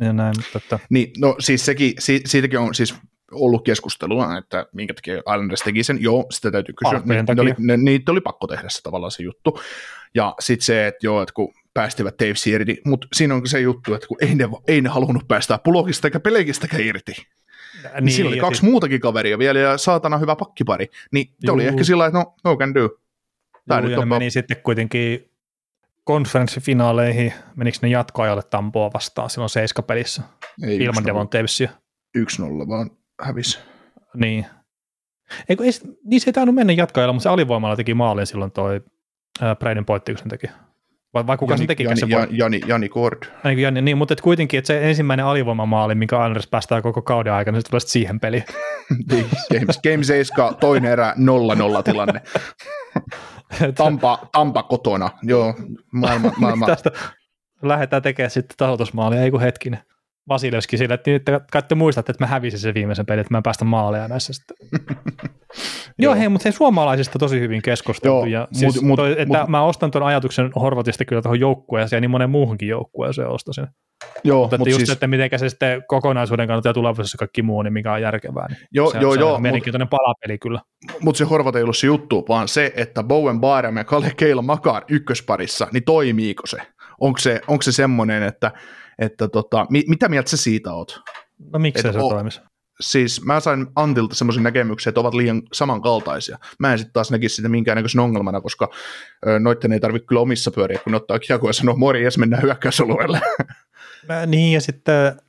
Ja näin, mutta että... Niin, no siis sekin, si, siitäkin on siis ollut keskustelua, että minkä takia Islanders teki sen. Joo, sitä täytyy kysyä. Ne, oli, ne, niitä oli pakko tehdä se tavallaan se juttu. Ja sitten se, että joo, että kun päästivät Dave irti, mutta siinä on se juttu, että kun ei ne, ei ne halunnut päästää Pulokista eikä Pelekistäkään irti. Niin, niin siinä oli kaksi sit... muutakin kaveria vielä ja saatana hyvä pakkipari. Niin se oli ehkä sillä että no, no can do. Tää Juu, nyt on meni sitten kuitenkin konferenssifinaaleihin, menikö ne jatkoajalle Tampoa vastaan silloin seiskapelissä ei ilman Devon Tavesia? 1-0 vaan hävisi. Niin. Eikö, ei, niin se ei tainnut mennä jatkoajalle, mutta se alivoimalla teki maalin silloin toi Braden Poitti, kun sen teki. Vai, vai kuka Jani, sen teki Jani, sen Jani? Jani, Jani Kord. Niin, Jani, niin, mutta et kuitenkin, että se ensimmäinen alivoimamaali, minkä Islanders päästää koko kauden aikana, se tulee sitten siihen peliin. Niin, Games, Game 7, toinen erä 0-0 tilanne. Tampa, Tampa kotona, joo, maailma, maailma. Tästä lähdetään tekemään sitten tasoitusmaalia, ei kun hetkinen. Vasilevski sille, että, että kai te muistatte, että mä hävisin sen viimeisen pelin, että mä en päästä maaleja näissä sitten. Joo, hei, mutta hei, suomalaisista tosi hyvin keskusteltu. Joo, ja siis mut- mut- toi, että mut- mä ostan tuon ajatuksen Horvatista kyllä tuohon joukkueeseen ja niin monen muuhunkin joukkueeseen ostaisin. Joo, Mutta mutta just, siis, että miten se sitten kokonaisuuden kannalta ja tulevaisuudessa kaikki muu, niin mikä on järkevää. Niin joo, se, joo, se joo, on mutta mielenkiintoinen palapeli kyllä. mut se Horvat ei ollut se juttu, vaan se, että Bowen Barham ja Kalle Keila Makar ykkösparissa, niin toimiiko se? Onko se, onko se semmoinen, että, että tota, mi, mitä mieltä sä siitä oot? No miksei Et se o- toimisi? Siis mä sain Antilta semmoisen näkemyksen, että ovat liian samankaltaisia. Mä en sitten taas näkisi sitä minkäännäköisen ongelmana, koska ö, noitten ei tarvitse kyllä omissa pyöriä, kun ottaa kiekkoa ja sanoo morjes, mennään hyökkäysalueelle. Mä, niin ja sitten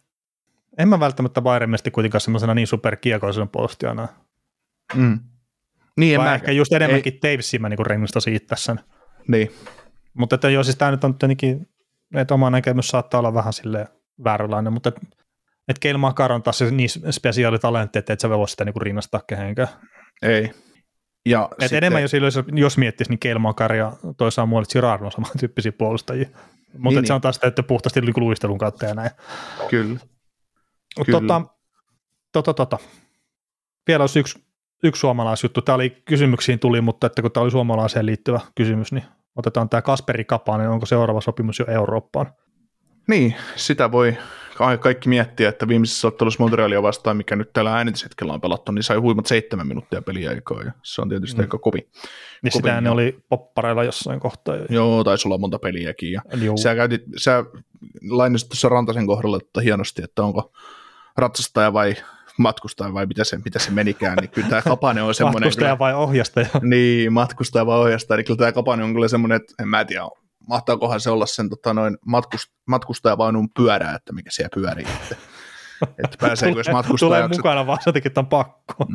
en mä välttämättä Bayern mielestä kuitenkaan semmoisena niin superkiekoisena puolustajana. mm. Niin, en Vai mä, ehkä just enemmänkin Tavesia mä niin rengastasin itse niin. Mutta että joo, siis tämä nyt on tietenkin, että oma näkemys saattaa olla vähän sille vääränlainen, mutta että et Keil Makar on taas niin spesiaalitalentti, että et sä voi sitä niin rinnastaa kehenkään. Ei. Ja Et enemmän jos, jos, miettisi, niin Keil Makar ja toi Samuel Girard on samantyyppisiä puolustajia. Mutta Niin, niin, se niin. on taas sitten puhtaasti niin kuin luistelun kautta ja näin. Kyllä. Mut Kyllä. Tota, tota, tota. Vielä olisi yksi, yksi suomalaisjuttu. Tämä oli kysymyksiin tuli, mutta että kun tämä oli suomalaiseen liittyvä kysymys, niin otetaan tämä Kasperi Kapanen, onko seuraava sopimus jo Eurooppaan? Niin, sitä voi ka- kaikki miettiä, että viimeisessä ottelussa Montrealia vastaan, mikä nyt tällä äänityshetkellä on pelattu, niin sai huimat seitsemän minuuttia peliaikaa, ja se on tietysti Mm. aika kovin. Niin Kovin, sitä ne oli poppareilla jossain kohtaa. jo. Joo, taisi olla monta peliäkin, ja sä, käytit, sä lainasit tuossa Rantasen kohdalla että hienosti, että onko ratsastaja vai matkustaja vai mitä se, mitä se menikään, niin kyllä tämä Kapanen on semmoinen, Matkustaja kyllä, vai ohjastaja? niin, matkustaja vai ohjastaja, niin kyllä tämä Kapanen on kyllä semmoinen, että en mä tiedä, mahtaakohan se olla sen tota, noin matkust, matkustajavaunun pyörää, että mikä siellä pyörii, että, että pääseekö jos Tulee matkustajaksi. mukana vaan jotenkin tämän pakko.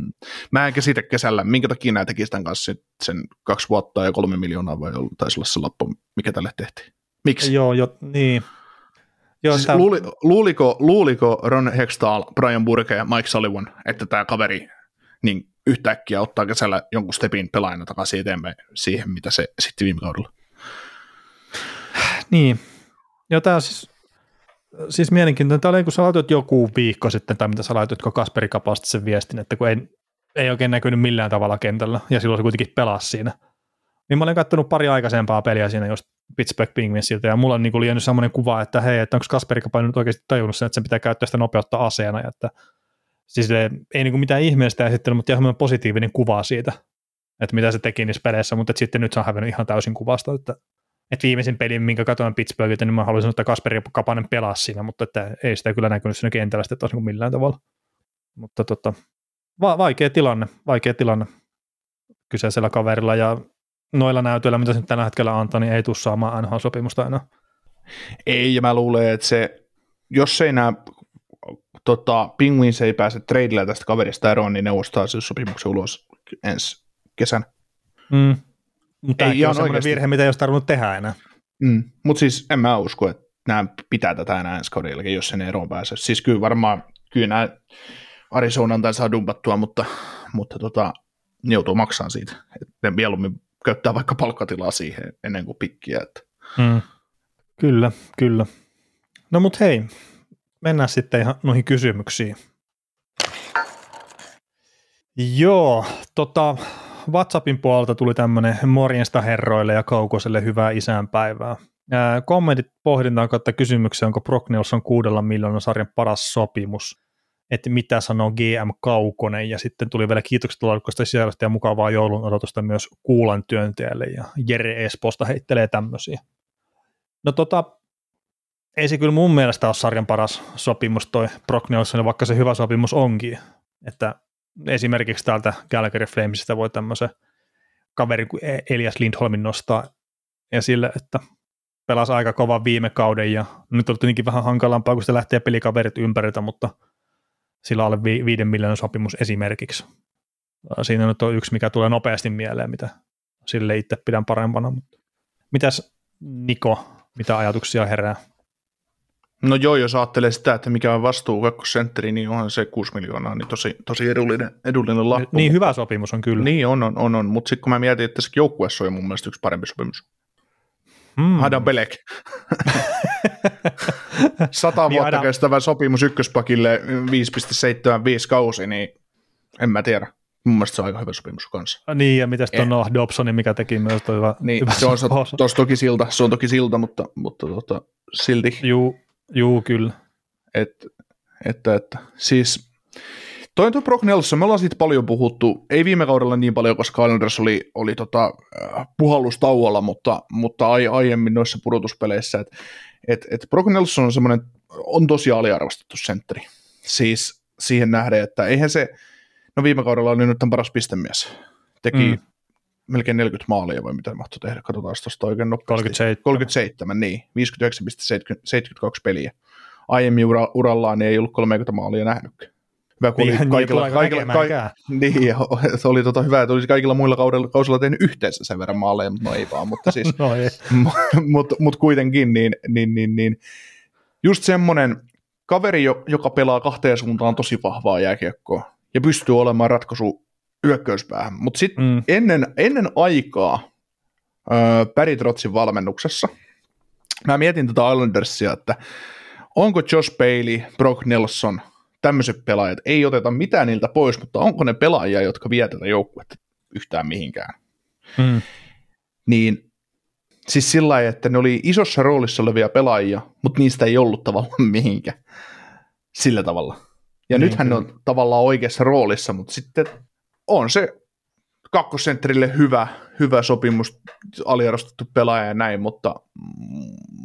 Mä en käsitä kesällä, minkä takia näitä teki tämän kanssa sen kaksi vuotta ja kolme miljoonaa vai ollut, taisi olla se lappu, mikä tälle tehtiin. Miksi? Joo, jo, niin. Joo, Siis tää- luuli, luuliko, luuliko Ron Hextall, Brian Burke ja Mike Sullivan, että tämä kaveri niin yhtäkkiä ottaa kesällä jonkun stepin pelaajana takaisin eteenpäin siihen, mitä se sitten viime kaudella? Niin. Joo, tämä on siis, siis mielenkiintoinen. Tämä oli, kun sä laitoit joku viikko sitten, tai mitä sä laitoit, kun Kasperi kapasti sen viestin, että kun ei, ei oikein näkynyt millään tavalla kentällä, ja silloin se kuitenkin pelasi siinä. Niin mä olen katsonut pari aikaisempaa peliä siinä just Pittsburgh Penguinsilta, ja mulla on niin liian semmoinen kuva, että hei, että onko Kasperi Kapanen nyt oikeasti tajunnut sen, että sen pitää käyttää sitä nopeutta aseena, ja että siis ei, niin kuin mitään ihmeellistä esittely, mutta ihan positiivinen kuva siitä, että mitä se teki niissä peleissä, mutta sitten nyt se on hävinnyt ihan täysin kuvasta, että että viimeisin peli, minkä katsoin Pittsburghilta, niin mä haluaisin, että Kasperi Kapanen pelasi siinä, mutta että ei sitä kyllä näkynyt siinä kentällä sitten taas niin kuin millään tavalla. Mutta tota, va- vaikea tilanne, vaikea tilanne kyseisellä kaverilla ja noilla näytöillä, mitä se nyt tällä hetkellä antaa, niin ei tule saamaan NHL-sopimusta enää. Ei, ja mä luulen, että se, jos ei nämä tota, Penguins ei pääse tradeillä tästä kaverista eroon, niin ne ostaa sen sopimuksen ulos ensi kesän. Mm. Mutta Ei ihan on semmoinen virhe, mitä ei olisi tarvinnut tehdä enää. Mm. Mutta siis en mä usko, että nämä pitää tätä enää ensi kaudellakin, jos sen eroon pääsee. Siis kyllä varmaan, kyllä nämä Arizonan tai saa dumpattua, mutta, mutta tota, ne joutuu maksamaan siitä. Et ne mieluummin käyttää vaikka palkkatilaa siihen ennen kuin pikkiä. Että. Mm. Kyllä, kyllä. No mut hei, mennään sitten ihan noihin kysymyksiin. Joo, tota, WhatsAppin puolelta tuli tämmöinen morjesta herroille ja kaukoselle hyvää isänpäivää. Ää, kommentit pohdintaan kautta kysymykseen, onko Brock Nelson kuudella miljoonan sarjan paras sopimus, että mitä sanoo GM Kaukonen, ja sitten tuli vielä kiitokset laadukkaasta sisällöstä ja mukavaa joulun odotusta myös kuulan työntäjälle, ja Jere Esposta heittelee tämmöisiä. No tota, ei se kyllä mun mielestä ole sarjan paras sopimus toi Brock Nelson, vaikka se hyvä sopimus onkin. Että esimerkiksi täältä Calgary Flamesista voi tämmöisen kaverin kuin E- Elias Lindholmin nostaa esille, että pelasi aika kova viime kauden ja nyt on tietenkin vähän hankalampaa, kun se lähtee pelikaverit ympäriltä, mutta sillä alle vi- viiden miljoonan sopimus esimerkiksi. Siinä nyt on yksi, mikä tulee nopeasti mieleen, mitä sille itse pidän parempana. Mutta mitäs Niko, mitä ajatuksia herää? No joo, jos ajattelee sitä, että mikä on vastuu kakkosentteri, niin onhan se 6 miljoonaa, niin tosi, tosi edullinen, edullinen lappu. Niin hyvä sopimus on kyllä. Niin on, on, on, on. mutta sitten kun mä mietin, että se joukkueessa on mun mielestä yksi parempi sopimus. Hmm. Hadan Belek. Sata Niin vuotta Adam- kestävä sopimus ykköspakille 5,75 kausi, niin en mä tiedä. Mun mielestä se on aika hyvä sopimus kanssa. Niin, ja mitäs tuon Eh. Noah Dobsoni, mikä teki myös toi hyvä, Niin, hyvä se on sopimus. tos toki silta, se on toki silta, mutta, mutta tota, silti, Juu, juu, kyllä. että, että, että siis toi on tuo Brock Nelson, me ollaan siitä paljon puhuttu, ei viime kaudella niin paljon, koska Islanders oli, oli tota, äh, puhallustauolla, mutta, mutta ai, aiemmin noissa pudotuspeleissä, että et, et Brock Nelson on semmoinen, on tosi aliarvostettu sentteri. Siis siihen nähden, että eihän se, no viime kaudella oli nyt tämän paras pistemies. Teki Mm. mm. melkein 40 maalia vai mitä mahtoi tehdä, katsotaan tuosta oikein nopeasti. 37. 37, niin, 59,72 peliä. Aiemmin ura, urallaan ei ollut 30 maalia nähnytkään. Hyvä, kun oli Niin, kaikilla, kaikilla, näkemäänkään. niin, se oli tota hyvä, että olisi kaikilla muilla kaudella, kausilla tehnyt yhteensä sen verran maaleja, mutta no ei vaan, mutta siis No ei. mutta mut kuitenkin, niin, niin, niin, niin just semmoinen kaveri, jo- joka pelaa kahteen suuntaan tosi vahvaa jääkiekkoa ja pystyy olemaan ratkaisu hyökkäyspäähän. Mutta sitten Mm. ennen, ennen aikaa öö, Barry Trotsin valmennuksessa mä mietin tätä Islandersia, että onko Josh Bailey, Brock Nelson, tämmöiset pelaajat, ei oteta mitään niiltä pois, mutta onko ne pelaajia, jotka vie tätä joukkuetta yhtään mihinkään? Mm. niin siis sillä lailla, että ne oli isossa roolissa olevia pelaajia, mutta niistä ei ollut tavallaan mihinkään sillä tavalla. Ja Niin, nythän ne kyllä. on tavallaan oikeassa roolissa, mutta sitten on se kakkosentterille hyvä, hyvä sopimus, aliarvostettu pelaaja ja näin, mutta,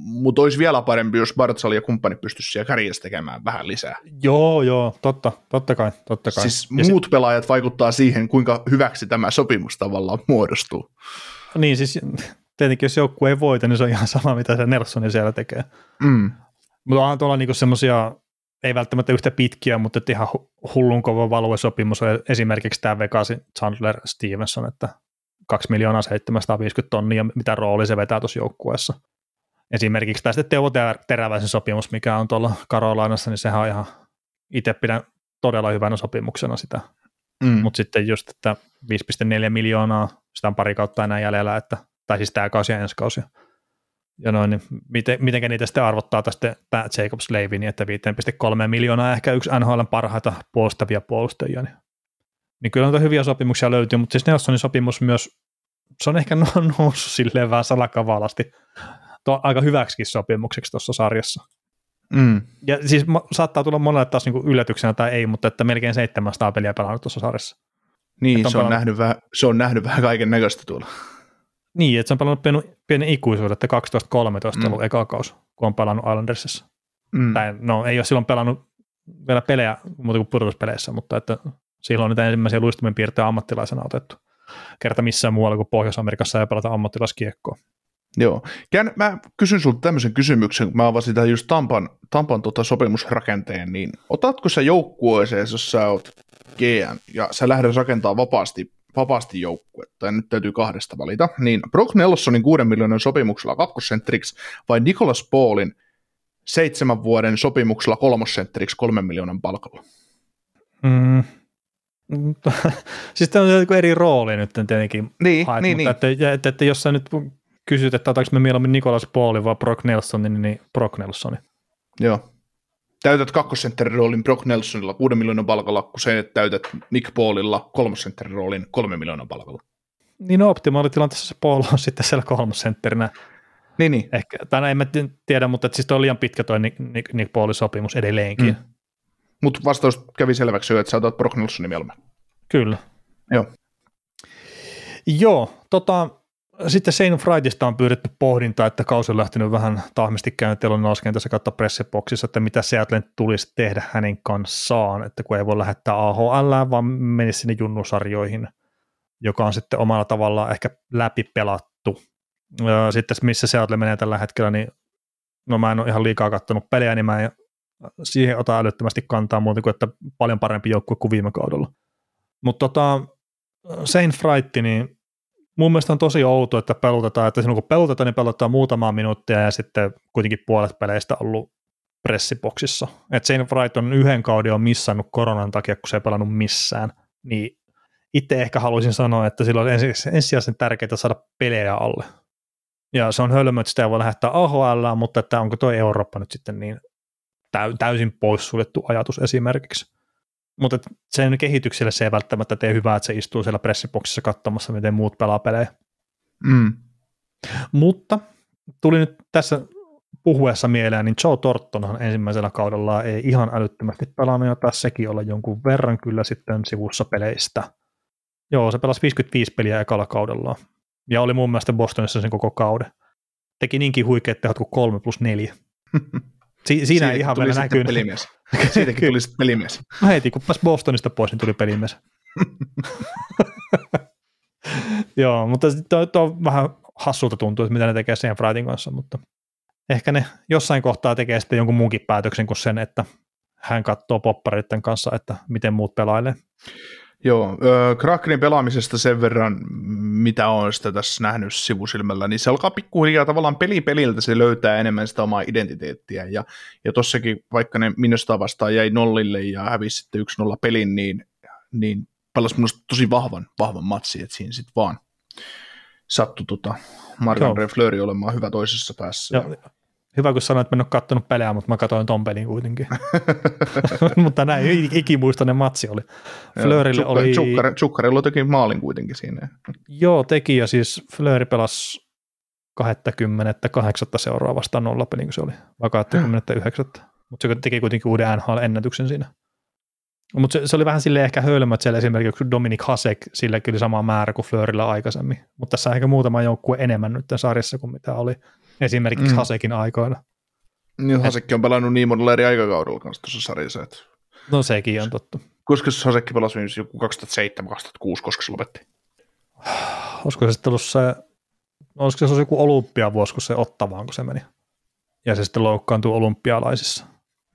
mutta olisi vielä parempi, jos Bartsal ja kumppani pystyisi siellä kärjessä tekemään vähän lisää. Joo, joo, totta, totta kai, totta kai. Siis Ja muut pelaajat vaikuttaa siihen, kuinka hyväksi tämä sopimus tavallaan muodostuu. Se, niin siis tietenkin jos joukkue ei voita, niin se on ihan sama, mitä se Nelsoni siellä tekee. Mm. Mutta onhan tuolla niinku semmoisia, ei välttämättä yhtä pitkiä, mutta ihan hu- hullun kova valuesopimus on esimerkiksi tämä Vegasin Chandler Stevenson, että 2 miljoonaa 750 tonnia, mitä rooli se vetää tuossa joukkueessa. Esimerkiksi tästä Teuvo Ter- Teräväisen sopimus, mikä on tuolla Karolainassa, niin sehän on ihan, itse pidän todella hyvänä sopimuksena sitä. Mm. Mutta sitten just, että 5,4 miljoonaa, sitä on pari kautta enää jäljellä, että, tai siis tämä kausi ja ensi kausi. Ja noin, niin miten, mitenkä niitä sitten arvottaa tästä Pat Jacobs Leivin, että 5,3 miljoonaa ehkä yksi NHL parhaita puolustavia puolustajia. Niin, niin kyllä noita hyviä sopimuksia löytyy, mutta siis Nelsonin sopimus myös, se on ehkä no- noussut silleen vähän salakavalasti Tuo aika hyväksikin sopimukseksi tuossa sarjassa. Mm. Ja siis saattaa tulla monelle taas niinku yllätyksenä tai ei, mutta että melkein 700 peliä pelannut tuossa sarjassa. Niin, se on, pelannut- nähnyt vähän, se on nähnyt vähän kaiken näköistä tuolla. Niin, että se on pelannut pienen, pienen ikuisuuden, että 12-13 Mm. ollut eka kaus, kun on pelannut Islandersissa. Mm. Tai no ei ole silloin pelannut vielä pelejä muuta kuin pudotuspeleissä, mutta että silloin on niitä ensimmäisiä luistimen piirteitä ammattilaisena otettu. Kerta missään muualla kuin Pohjois-Amerikassa ei pelata ammattilaiskiekkoa. Joo. Kään, mä kysyn sinulta tämmöisen kysymyksen, kun mä avasin tähän just Tampan, Tampan tota sopimusrakenteen, niin otatko sä joukkueeseen, jos sä oot GM ja sä lähdet rakentaa vapaasti, vapaasti joukkuetta, ja nyt täytyy kahdesta valita, niin Brock Nelsonin kuuden miljoonan sopimuksella kakkosentteriksi vai Nicholas Paulin seitsemän vuoden sopimuksella kolmosentteriksi kolmen miljoonan palkalla? Mm. Siis tämä on joku eri rooli nyt tietenkin Niin, haet, niin, mutta niin. Että, että, että, jos sä nyt kysyt, että otetaanko me mieluummin Nicholas Paulin vai Brock Nelsonin, niin Brock Nelsonin. Joo. Täytät kakkosentterin roolin Brock Nelsonilla kuuden miljoonan palkalla, kun se täytät Nick Paulilla kolmosentterin roolin kolmen miljoonan palkalla. Niin no, optimaalitilanteessa se Paul on sitten siellä kolmosentterinä. Niin, niin. Ehkä, tai no, en mä ti- tiedä, mutta että siis toi on liian pitkä toi Nick, Nick, Nick Paulin sopimus edelleenkin. Mm. Mutta vastaus kävi selväksi jo, että sä otat Brock Nelsonin mieluummin. Kyllä. Joo. Joo, tota, sitten Shane Frightista on pyydetty pohdintaa, että kausi on lähtenyt vähän tahmisti käyntiin nouskentässä kautta pressiboksissa, että mitä Seattlen tulisi tehdä hänen kanssaan, että kun ei voi lähettää AHL, vaan menisi sinne junnusarjoihin, joka on sitten omalla tavallaan ehkä läpi pelattu. Öö, Sitten missä Seattle menee tällä hetkellä, niin no mä en ole ihan liikaa katsonut pelejä, niin mä en siihen ota älyttömästi kantaa muuten kuin, että paljon parempi joukkue kuin viime kaudella. Mutta tota, Shane Fright, niin mun mielestä on tosi outo, että pelutetaan, että silloin kun pelutetaan, niin pelutetaan muutamaa minuuttia ja sitten kuitenkin puolet peleistä ollut pressiboksissa. Että Shane Wright on yhden kauden on missannut koronan takia, kun se ei pelannut missään, niin itse ehkä haluaisin sanoa, että silloin on ensisijaisen tärkeää saada pelejä alle. Ja se on hölmö, että sitä ei voi lähettää AHL, mutta että onko tuo Eurooppa nyt sitten niin täysin poissuljettu ajatus esimerkiksi. Mutta sen kehitykselle se ei välttämättä tee hyvää, että se istuu siellä pressiboksissa katsomassa, miten muut pelaa pelejä. Mm. Mutta tuli nyt tässä puhuessa mieleen, niin Joe Tortonhan ensimmäisellä kaudella ei ihan älyttömästi pelannut, ja taas sekin olla jonkun verran kyllä sitten sivussa peleistä. Joo, se pelasi 55 peliä ekalla kaudella, ja oli mun mielestä Bostonissa sen koko kauden. Teki niinkin huikeat tehot kuin 3 plus 4. Si- siinä ei ihan vielä näkyy. Pelimies. Siitäkin tuli sitten pelimies. No heti, kun pääsi Bostonista pois, niin tuli pelimies. Joo, mutta tuo, tuo vähän hassulta tuntuu, että mitä ne tekee sen Frightin kanssa, mutta ehkä ne jossain kohtaa tekee sitten jonkun muunkin päätöksen kuin sen, että hän katsoo poppareiden kanssa, että miten muut pelailee. Joo, äh, Krakenin pelaamisesta sen verran, mitä on sitä tässä nähnyt sivusilmällä, niin se alkaa pikkuhiljaa tavallaan peli peliltä, se löytää enemmän sitä omaa identiteettiä, ja, ja tossakin vaikka ne minusta vastaan jäi nollille ja hävisi sitten 1-0 pelin, niin, niin pelasi minusta tosi vahvan, vahvan matsi, että siinä sitten vaan sattui tota Marc-André Fleury olemaan hyvä toisessa päässä. Joo, Hyvä, kun sanoit, että mä en ole katsonut pelejä, mutta mä katsoin ton pelin kuitenkin. mutta näin ikimuistainen matsi oli. Flörille oli... Tsukkarilla teki maalin kuitenkin siinä. Joo, teki ja siis Flöri pelasi 28 seuraa vastaan nollapeli, kun se oli, vai 29. Mutta se teki kuitenkin uuden NHL-ennätyksen siinä. Mutta se, se, oli vähän sille ehkä hölmö, että siellä esimerkiksi Dominik Hasek, sillä kyllä sama määrä kuin Flörillä aikaisemmin. Mutta tässä on ehkä muutama joukkue enemmän nyt sarjassa kuin mitä oli esimerkiksi mm. Hasekin aikoina. Niin, Hasekki on pelannut niin monella eri aikakaudella kanssa tuossa sarjassa. Että... No sekin on totta. Koska Hasekki pelasi joku 2007-2006, koska se lopetti? Olisiko se sitten ollut se, olisiko se joku olympiavuosi, kun se ottavaan, kun se meni. Ja se sitten loukkaantui olympialaisissa.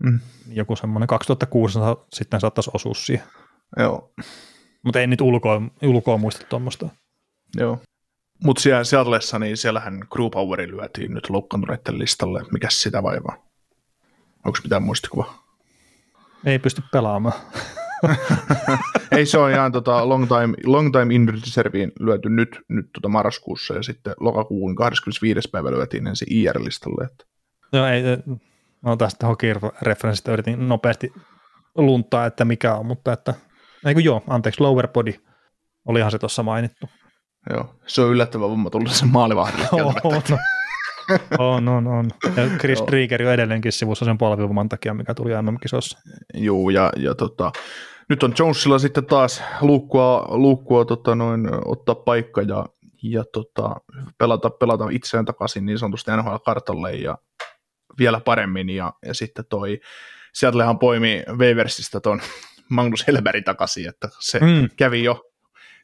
Mm. Joku semmoinen 2006 sitten saattaisi osua siihen. Joo. Mutta ei nyt ulkoa, ulkoa muista tuommoista. Joo. Mutta siellä Seattleissa, niin siellähän Crew Poweri lyötiin nyt loukkaantuneiden listalle. Mikäs sitä vaivaa? Onko mitään muistikuva? Ei pysty pelaamaan. Ei se on ihan tota long, time, long time in reserviin lyöty nyt, nyt tota marraskuussa ja sitten lokakuun 25. päivä lyötiin ensin IR-listalle. Että. Joo, ei, no tästä hockey-referenssistä yritin nopeasti luntaa, että mikä on, mutta että, ei kun joo, anteeksi, lower body, olihan se tuossa mainittu. Joo, se on yllättävän vamma tullut sen maalivahdille on, on, on. Ja Chris Krieger on edelleenkin sivussa sen polvivumman takia, mikä tuli MM-kisossa. Joo, ja, ja tota, nyt on Jonesilla sitten taas luukkua, luukkua tota noin, ottaa paikka ja, ja tota, pelata, pelata itseään takaisin niin sanotusti NHL-kartalle ja vielä paremmin. Ja, ja sitten toi, Seattlehan poimi Waversista ton Magnus Helberg takaisin, että se mm. kävi jo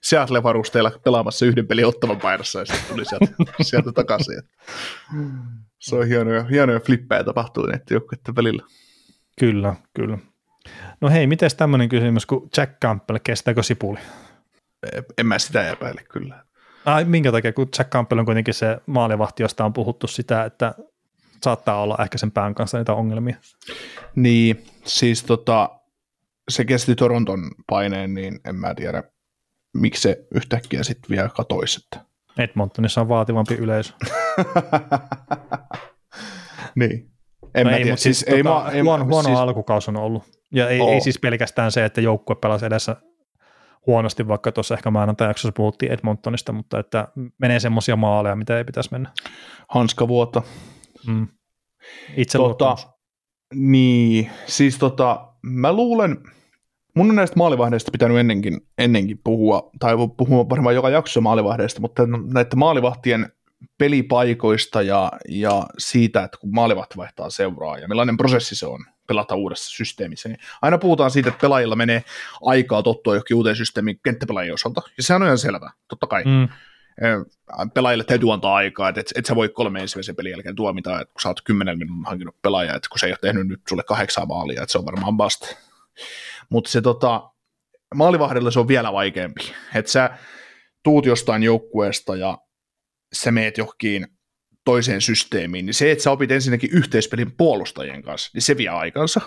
Seattle-varusteilla pelaamassa yhden pelin ottavan painossa ja sitten tuli sieltä, sieltä takaisin. Se on hienoja, hienoja flippejä tapahtuu näiden joukkueiden välillä. Kyllä, kyllä. No hei, miten tämmöinen kysymys, kun Jack Campbell, kestääkö sipuli? En mä sitä epäile kyllä. Ai, minkä takia, kun Jack Campbell on kuitenkin se maalivahti, josta on puhuttu sitä, että saattaa olla ehkä sen pään kanssa niitä ongelmia. Niin, siis tota, se kesti Toronton paineen, niin en mä tiedä, miksi se yhtäkkiä sitten vielä katoisi. Että. Edmontonissa on vaativampi yleisö. niin. En no ei, tiedä. Mutta siis, siis ei tota, ma, huono, huono siis... alkukaus on ollut. Ja ei, ei siis pelkästään se, että joukkue pelasi edessä huonosti, vaikka tuossa ehkä maanantajaksossa puhuttiin Edmontonista, mutta että menee semmoisia maaleja, mitä ei pitäisi mennä. Hanskavuotta. Mm. Itse tota, Niin, siis tota, mä luulen, Mun on näistä maalivahdeista pitänyt ennenkin, ennenkin puhua, tai puhua varmaan joka jakso maalivahdeista, mutta näiden maalivahtien pelipaikoista ja, ja siitä, että kun maalivahti vaihtaa seuraa ja millainen prosessi se on pelata uudessa systeemissä, niin aina puhutaan siitä, että pelaajilla menee aikaa tottua johonkin uuteen systeemiin kenttäpelaajien osalta, ja se on ihan selvä, totta kai. Mm. Pelaajille täytyy antaa aikaa, että et, et sä voi kolme ensimmäisen pelin jälkeen tuomita, että kun sä oot kymmenen minuutin hankkinut pelaajaa, että kun se ei ole tehnyt nyt sulle kahdeksaa maalia, että se on varmaan bust mutta se tota, maalivahdella se on vielä vaikeampi. Että sä, tuut jostain joukkueesta ja sä meet johonkin toiseen systeemiin, niin se, että sä opit ensinnäkin yhteispelin puolustajien kanssa, niin se vie aikansa.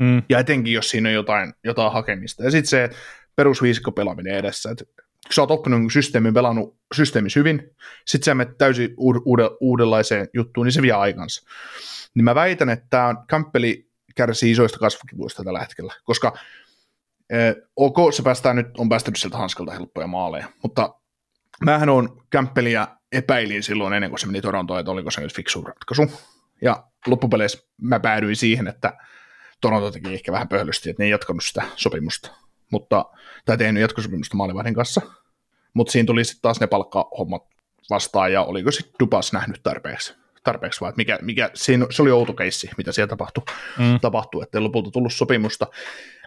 Mm. Ja etenkin, jos siinä on jotain, jotain hakemista. Ja sitten se perusviisikko pelaaminen edessä. Et kun sä oot oppinut systeemin, pelannut systeemissä hyvin, sitten sä menet täysin uud- uudenlaiseen juttuun, niin se vie aikansa. Niin mä väitän, että tämä Kamppeli kärsii isoista kasvukivuista tällä hetkellä, koska eh, ok, se päästään nyt, on päästänyt sieltä hanskalta helppoja maaleja, mutta mähän on Kämppeliä epäilin silloin ennen kuin se meni Torontoon, että oliko se nyt fiksu ratkaisu. Ja loppupeleissä mä päädyin siihen, että Toronto teki ehkä vähän pöhlysti, että ne ei jatkanut sitä sopimusta, mutta, tai tehnyt jatkosopimusta maalivahdin kanssa. Mutta siinä tuli sitten taas ne palkkahommat vastaan, ja oliko sitten Dubas nähnyt tarpeeksi, tarpeeksi vai mikä, mikä siinä, se oli outo keissi, mitä siellä tapahtui, Mm. tapahtui että ei lopulta tullut sopimusta,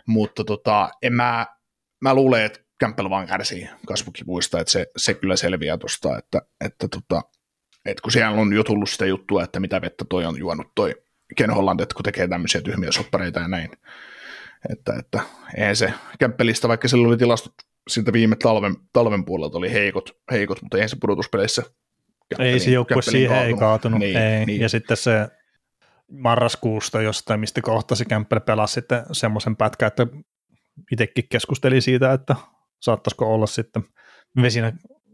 mutta tota, en mä, mä luulen, että Campbell vaan kärsii kasvukivuista, että se, se kyllä selviää tuosta, että, että, tota, että kun siellä on jo tullut sitä juttua, että mitä vettä toi on juonut toi Ken Holland, että kun tekee tämmöisiä tyhmiä soppareita ja näin, että, että eihän se Kämppelistä, vaikka sillä oli tilastot siltä viime talven, talven puolelta oli heikot, heikot mutta eihän se pudotuspeleissä Ei se joukkue Kämppelin siihen ei kaatunut. Niin, ei. niin. Ja sitten se marraskuusta jostain, mistä kohtasi Kämppel pelasi sitten semmoisen pätkän, että itsekin keskusteli siitä, että saattaisiko olla sitten vesinä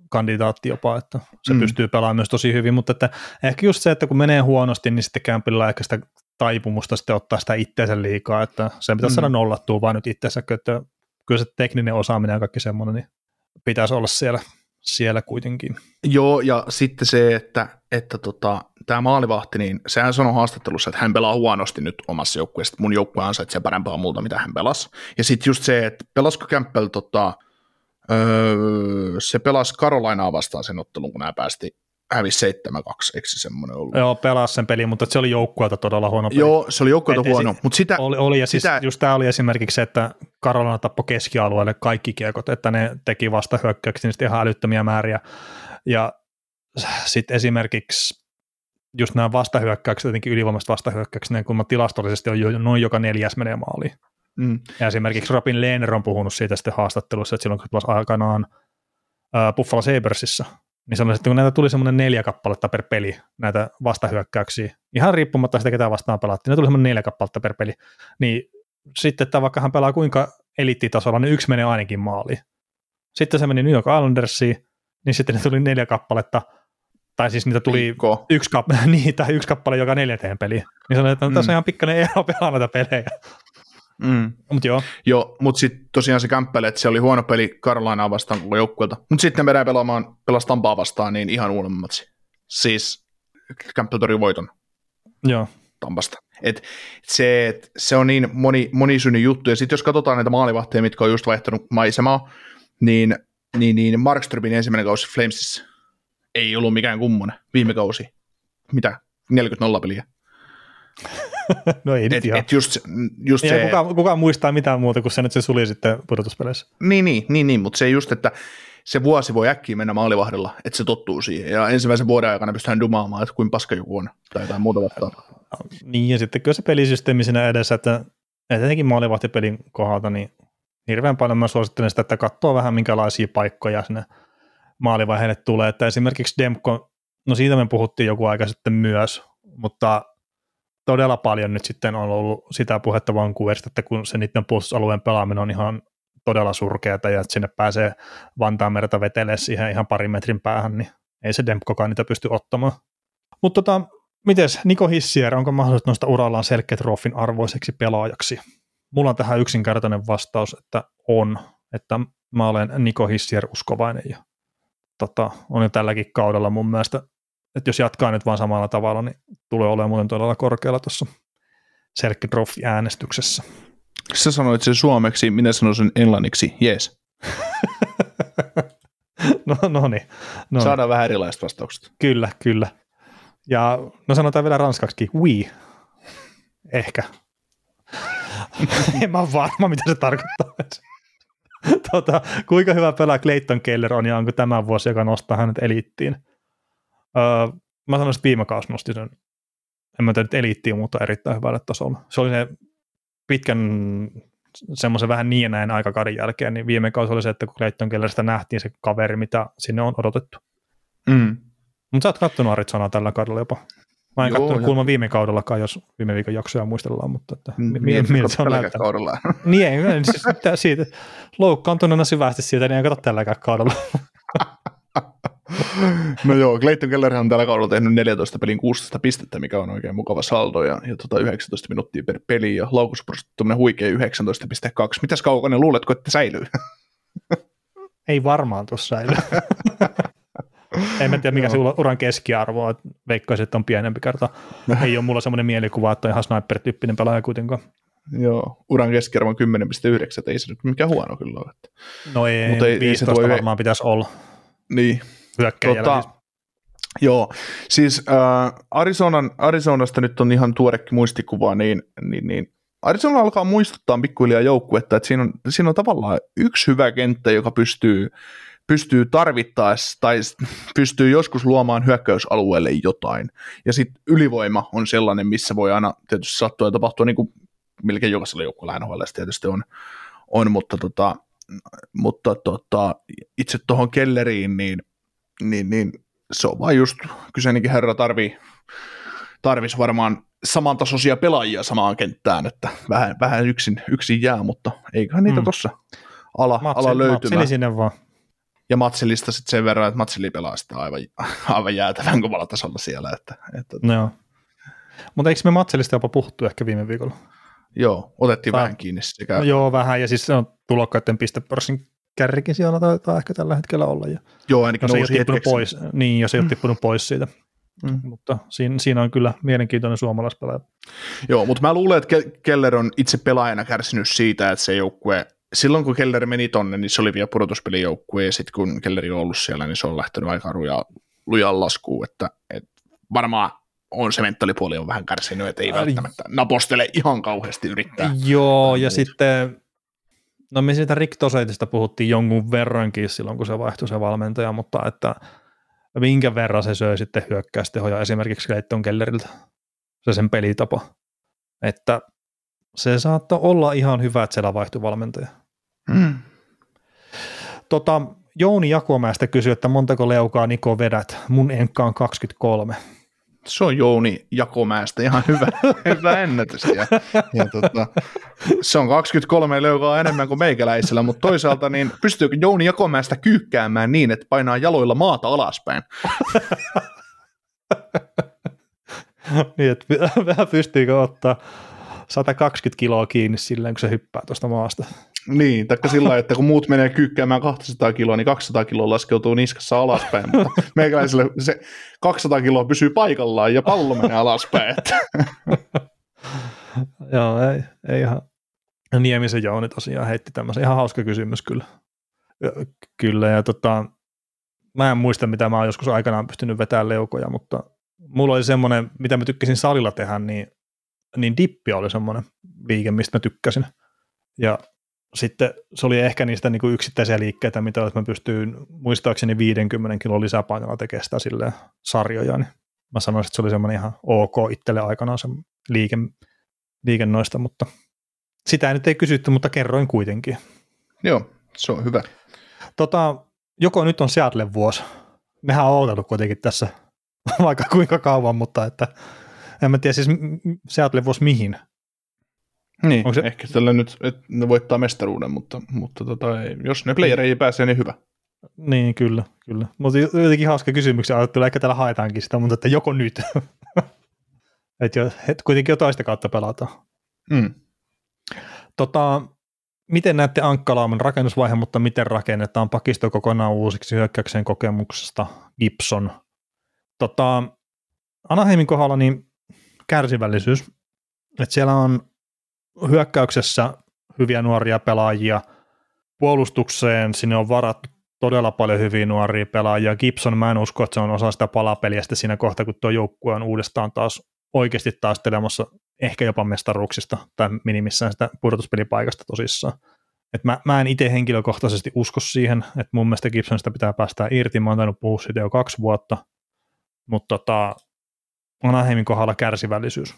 kandidaatti jopa, että se Mm. pystyy pelaamaan myös tosi hyvin, mutta että ehkä just se, että kun menee huonosti, niin sitten Kämpillä on ehkä sitä taipumusta sitten ottaa sitä itteensä liikaa, että se pitäisi Mm. saada nollattua vaan nyt itseensä, että kyllä se tekninen osaaminen ja kaikki semmoinen, niin pitäisi olla siellä, siellä kuitenkin. Joo, ja sitten se, että, että tota, tämä maalivahti, niin sehän sanoi haastattelussa, että hän pelaa huonosti nyt omassa joukkueessa, mun joukkue ansaitsee parempaa multa, mitä hän pelasi. Ja sitten just se, että pelasiko Campbell, tota, öö, se pelasi Carolinaa vastaan sen ottelun, kun nämä päästi hävisi 7-2, eikö se semmoinen ollut? Joo, pelasi sen pelin, mutta se oli joukkueelta todella huono peli. Joo, se oli joukkueelta esi- huono, mutta sitä, Oli, oli ja siis Sitä- just tämä oli esimerkiksi se, että Karolana tappoi keskialueelle kaikki kiekot, että ne teki vasta hyökkäyksiä niistä ihan älyttömiä määriä. Ja sitten esimerkiksi just nämä vastahyökkäykset, jotenkin ylivoimaiset vastahyökkäykset, ne kun tilastollisesti on jo, noin joka neljäs menee maaliin. mm, Ja esimerkiksi Robin Lehner on puhunut siitä sitten haastattelussa, että silloin kun pelasi aikanaan Buffalo Sabersissa, niin sanoi, että kun näitä tuli semmoinen neljä kappaletta per peli, näitä vastahyökkäyksiä, ihan riippumatta sitä, ketä vastaan pelattiin, ne tuli semmoinen neljä kappaletta per peli, niin sitten, että vaikka hän pelaa kuinka eliittitasolla, niin yksi menee ainakin maaliin. Sitten se meni New York Islandersiin, niin sitten ne tuli neljä kappaletta, tai siis niitä tuli yksi, kap- niin, tai yksi kappale joka neljänteen peliin. Niin sanoin, että no, tässä on Mm. ihan pikkainen ero pelaa näitä pelejä. Mm. Mutta joo, Joo, mutta sitten tosiaan se kämppeli, että se oli huono peli Carolinaa vastaan koko joukkueelta. Mutta sitten menee pelaamaan, pelas Tampaa vastaan, niin ihan uuden matsi. Siis Campbell tori voiton joo. Tampasta. Et se, et se on niin moni, monisyinen juttu. Ja sitten jos katsotaan näitä maalivahteja, mitkä on just vaihtanut maisemaa, niin, niin, niin Markströmin ensimmäinen kausi Flamesissa ei ollut mikään kummonen viime kausi. Mitä? 40 peliä. No ei nyt Et, ihan. et just, just Ei se, kukaan, kukaan muistaa mitään muuta kuin sen, että se suli sitten pudotuspeleissä. Niin, niin, niin, niin mutta se just, että se vuosi voi äkkiä mennä maalivahdella, että se tottuu siihen. Ja ensimmäisen vuoden aikana pystytään dumaamaan, että kuin paska joku on, tai jotain muuta vastaavaa. Niin, ja sitten kyllä se pelisysteemi siinä edessä, että etenkin maalivahtipelin kohdalta, niin hirveän paljon mä suosittelen sitä, että katsoo vähän minkälaisia paikkoja sinne maalivaiheelle tulee. Että esimerkiksi Demko, no siitä me puhuttiin joku aika sitten myös, mutta todella paljon nyt sitten on ollut sitä puhetta Vancouverista, että kun se niiden puolustusalueen pelaaminen on ihan todella surkeata ja että sinne pääsee Vantaan merta vetelee siihen ihan parin metrin päähän, niin ei se Demkokaan niitä pysty ottamaan. Mutta tota, mites Niko Hissier, onko mahdollista nostaa urallaan selkeät Troffin arvoiseksi pelaajaksi? Mulla on tähän yksinkertainen vastaus, että on, että mä olen Niko Hissier uskovainen ja tota, on jo tälläkin kaudella mun mielestä, että jos jatkaa nyt vaan samalla tavalla, niin tulee olemaan muuten todella korkealla tuossa Trophy äänestyksessä. Sä sanoit sen suomeksi, minä sanoisin englanniksi, yes. no, no niin. No, Saadaan vähän erilaiset vastaukset. Kyllä, kyllä. Ja no sanotaan vielä ranskaksi, oui. Ehkä. en mä ole varma, mitä se tarkoittaa. tota, kuinka hyvä pelaa Clayton Keller on ja onko tämä vuosi, joka nostaa hänet eliittiin? Öö, mä sanoisin, että viime kausi nosti sen, en mä tiedä nyt eliittiin, mutta erittäin hyvälle tasolle. Se oli se pitkän semmoisen vähän niin ja näin aikakauden jälkeen, niin viime kausi oli se, että kun Clayton Kelleristä nähtiin se kaveri, mitä sinne on odotettu. Mm. Mutta sä oot kattonut Arizonaa tällä kaudella jopa. Mä en Joo, ja- kuulemma viime kaudellakaan, jos viime viikon jaksoja muistellaan, mutta että, Niin, mi- miltä se on tälläkään näyttänyt. kaudella. Niin, ei, siis siitä loukkaantuneena syvästi siitä, niin en kato tälläkään kaudella. No joo, Clayton Keller on tällä kaudella tehnyt 14 pelin 16 pistettä, mikä on oikein mukava saldo, ja, ja tota 19 minuuttia per peli, ja laukusprosentti huikea 19,2. Mitäs kaukainen luuletko, että säilyy? Ei varmaan tuossa säily. en mä tiedä, mikä se uran keskiarvo on. Veikkaisin, että on pienempi kerta. Ei ole mulla semmoinen mielikuva, että on ihan sniper-tyyppinen pelaaja kuitenkaan. joo, uran keskiarvo on 10,9, että ei se nyt mikään huono kyllä ole. No ei, Mutta ei- ei se 15 voi- varmaan pitäisi olla Niin, hyökkäjällä. Tota, siis. joo, siis äh, Arizonan, Arizonasta nyt on ihan tuorekin muistikuva, niin, niin, niin Arizona alkaa muistuttaa pikkuhiljaa joukkuetta, että siinä on, siinä on tavallaan yksi hyvä kenttä, joka pystyy, pystyy tarvittaessa tai pystyy joskus luomaan hyökkäysalueelle jotain. Ja sitten ylivoima on sellainen, missä voi aina tietysti sattua ja tapahtua niin kuin melkein jokaisella joukkueella NHL tietysti on, on mutta, tota, mutta tota, itse tuohon Kelleriin, niin, niin, niin se on vaan just, kyseinenkin herra tarvii, tarvis varmaan samantasoisia pelaajia samaan kenttään, että vähän, vähän yksin, yksin jää, mutta eiköhän niitä Mm. tuossa ala, Matseli- ala löytymään. Matseli sinne vaan. Ja Matselista sitten sen verran, että Matseli pelaa sitten aivan, aivan jäätävän kovalla tasolla siellä. Että, että, No Joo. Mutta eikö me Matselista jopa puhuttu ehkä viime viikolla? joo, otettiin Tää- vähän kiinni sekä No joo, vähän. Ja siis se on tulokkaiden pistepörssin kärrikin siellä taitaa ehkä tällä hetkellä olla. Ja joo, ainakin jos ei ole nousi tippunut hetkeksi. pois, niin jos ei ole tippunut pois siitä. Mm. Mutta siinä, siinä, on kyllä mielenkiintoinen suomalaispelaaja. Joo, mutta mä luulen, että Ke- Keller on itse pelaajana kärsinyt siitä, että se joukkue, silloin kun Keller meni tonne, niin se oli vielä pudotuspelijoukkue, ja sitten kun Kelleri on ollut siellä, niin se on lähtenyt aika lujaa, lujaan laskuun, että, että varmaan on se mentaalipuoli on vähän kärsinyt, että ei välttämättä napostele ihan kauheasti yrittää. Joo, ja muuta. sitten, no me siitä Rick Toseitista puhuttiin jonkun verrankin silloin, kun se vaihtui se valmentaja, mutta että minkä verran se söi sitten hyökkäystehoja esimerkiksi Clayton Kelleriltä, se sen pelitapa. Että se saattoi olla ihan hyvä, että siellä vaihtui valmentaja. Mm. Tota, Jouni Jakomäestä kysyi, että montako leukaa Niko vedät. Mun enkka on 23. Se on Jouni Jakomäestä ihan hyvä, hyvä ennätys. Ja, ja tota, se on 23 leukaa enemmän kuin meikäläisellä, mutta toisaalta niin pystyykö Jouni Jakomäestä kyykkäämään niin, että painaa jaloilla maata alaspäin? niin, että vähän pystyykö ottaa 120 kiloa kiinni silleen, kun se hyppää tuosta maasta. Niin, taikka sillä että kun muut menee kyykkäämään 200 kiloa, niin 200 kiloa laskeutuu niskassa alaspäin, mutta meikäläiselle se 200 kiloa pysyy paikallaan ja pallo menee alaspäin. Joo, ei, ei ihan. Niemisen Jouni tosiaan heitti tämmöisen ihan hauska kysymys kyllä. Kyllä, ja tota, mä en muista, mitä mä oon joskus aikanaan pystynyt vetämään leukoja, mutta mulla oli semmoinen, mitä mä tykkäsin salilla tehdä, niin, niin dippi oli semmoinen liike, mistä mä tykkäsin. Ja sitten se oli ehkä niistä niin kuin yksittäisiä liikkeitä, mitä mä pystyin muistaakseni 50 kilon lisäpainolla tekemään sitä silleen sarjoja, niin mä sanoisin, että se oli semmoinen ihan ok itselle aikanaan se liike, liike noista, mutta sitä nyt ei kysytty, mutta kerroin kuitenkin. Joo, se on hyvä. Tota, joko nyt on Seattle vuosi. Mehän on odotellut kuitenkin tässä vaikka kuinka kauan, mutta että en mä tiedä siis Seattle vuosi mihin. Niin, Onko se- ehkä tällä nyt, että ne voittaa mestaruuden, mutta, mutta tota, ei, jos ne playereihin pääsee, niin hyvä. Niin, kyllä, kyllä. Mutta jotenkin hauska kysymyksiä ajattelu, ehkä täällä haetaankin sitä, mutta että joko nyt. et jo, et kuitenkin jo toista kautta pelataan. Mm. Tota, miten näette Ankkalaamen rakennusvaihe, mutta miten rakennetaan pakisto kokonaan uusiksi hyökkäyksen kokemuksesta Gibson? Tota, Anaheimin kohdalla niin kärsivällisyys, että siellä on hyökkäyksessä hyviä nuoria pelaajia, puolustukseen sinne on varattu todella paljon hyviä nuoria pelaajia. Gibson, mä en usko, että se on osa sitä palapeliä sitten siinä kohtaa, kun tuo joukkue on uudestaan taas oikeasti taistelemassa ehkä jopa mestaruuksista tai minimissään sitä pudotuspelipaikasta tosissaan. Et mä, mä en itse henkilökohtaisesti usko siihen, että mun mielestä Gibsonista pitää päästää irti, mä oon tainnut puhua siitä jo kaksi vuotta, mutta tota, Anaheimin kohdalla kärsivällisyys.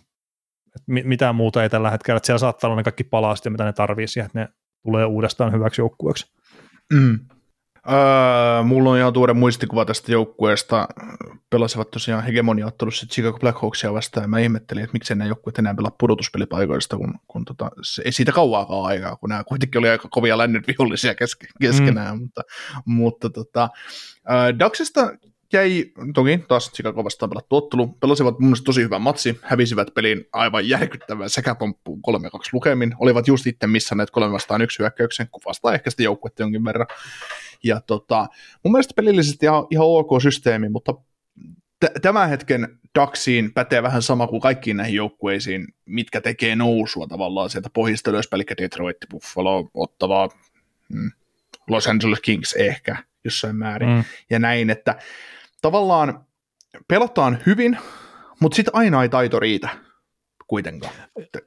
Et mi- mitään muuta ei tällä hetkellä, että siellä saattaa olla ne kaikki palastit, mitä ne tarvii siihen, että ne tulee uudestaan hyväksi joukkueeksi. Mm. Öö, mulla on ihan tuore muistikuva tästä joukkueesta. Pelasivat tosiaan hegemoniaottelussa Chicago Blackhawksia vastaan, ja mä ihmettelin, että miksei nämä joukkueet enää pelaa pudotuspelipaikoista, kun, kun tota, se, ei siitä kauaakaan aikaa, kun nämä kuitenkin oli aika kovia lännen vihollisia keske, keskenään, mm. mutta, mutta tota, äh, Daxista jäi, toki taas Chicago vastaan pelattu ottelu, pelasivat mun mielestä tosi hyvän matsi, hävisivät pelin aivan järkyttävän sekäpomppuun 3-2 lukemin, olivat just itse missanneet 3 vastaan yksi hyökkäyksen, kuvastaa ehkä sitä joukkuetta jonkin verran, ja tota, mun mielestä pelillisesti ihan, ihan ok systeemi, mutta t- tämän hetken Daxiin pätee vähän sama kuin kaikkiin näihin joukkueisiin, mitkä tekee nousua tavallaan sieltä pohjista ylöspäin, eli Detroit, Buffalo, Ottava, mm, Los Angeles Kings ehkä jossain määrin, mm. ja näin, että tavallaan pelataan hyvin, mutta sitten aina ei taito riitä kuitenkaan.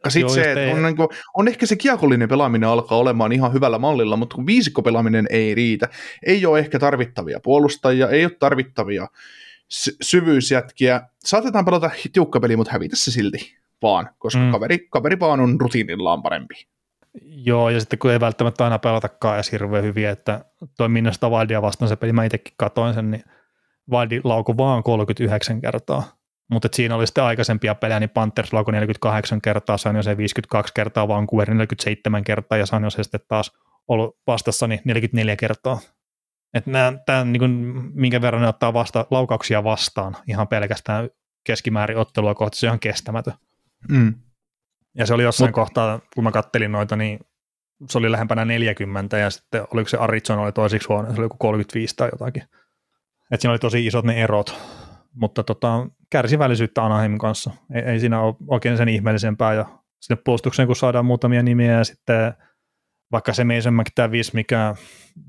Sitten Joo, se, että ei- on, niin kuin, on ehkä se kiekollinen pelaaminen alkaa olemaan ihan hyvällä mallilla, mutta kun viisikkopelaaminen ei riitä, ei ole ehkä tarvittavia puolustajia, ei ole tarvittavia sy- syvyysjätkiä. Saatetaan pelata tiukka peli, mutta hävitä se silti vaan, koska Mm. kaveri, kaveri vaan on rutiinillaan parempi. Joo, ja sitten kun ei välttämättä aina pelatakaan edes hirveän hyvin, että toi Minnesota Wildia vastaan se peli, mä itsekin katoin sen, niin Wildi laukui vaan 39 kertaa. Mutta siinä oli sitten aikaisempia pelejä, niin Panthers laukui 48 kertaa, San Jose 52 kertaa, Vancouver 47 kertaa ja San Jose sitten taas ollut vastassa niin 44 kertaa. Että nämä, tämän, niin kuin, minkä verran ne ottaa vasta, laukauksia vastaan ihan pelkästään keskimäärin ottelua kohti, se on ihan kestämätön. Mm. Ja se oli jossain Mut- kohtaa, kun mä kattelin noita, niin se oli lähempänä 40 ja sitten oliko se Arizona oli toisiksi huono, se oli joku 35 tai jotakin. Et siinä oli tosi isot ne erot, mutta tota, kärsivällisyyttä Anaheimin kanssa. Ei, ei siinä ole oikein sen ihmeellisempää ja sitten puolustukseen kun saadaan muutamia nimiä ja sitten vaikka se Mason McTavish, mikä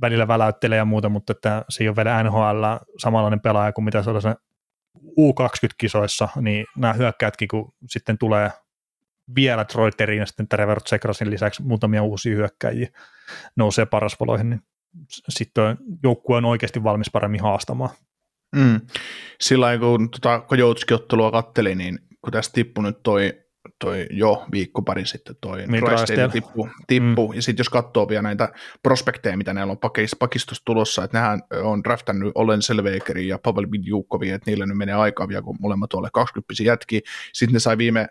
välillä väläyttelee ja muuta, mutta että se ei ole vielä NHL samanlainen pelaaja kuin mitä se oli se U20-kisoissa, niin nämä hyökkäytkin, kun sitten tulee vielä Troy Terrin ja sitten Trevor Zegrasin lisäksi muutamia uusia hyökkäjiä nousee parasvaloihin, niin sitten joukkue on oikeasti valmis paremmin haastamaan. Mm. Sillä kun tota Kojoutski-ottelua katteli, niin kun tässä tippui nyt toi, toi jo viikko pari sitten toi Niin, Drysdale. tippu, tippu. Mm. ja sitten jos katsoo vielä näitä prospekteja, mitä näillä on pakis, pakistossa tulossa, että nehän on draftannut Olen Selvekerin ja Pavel Bidjukovin, että niillä nyt menee aikaa vielä, kun molemmat tuolle 20 jätkiä. Sitten ne sai viime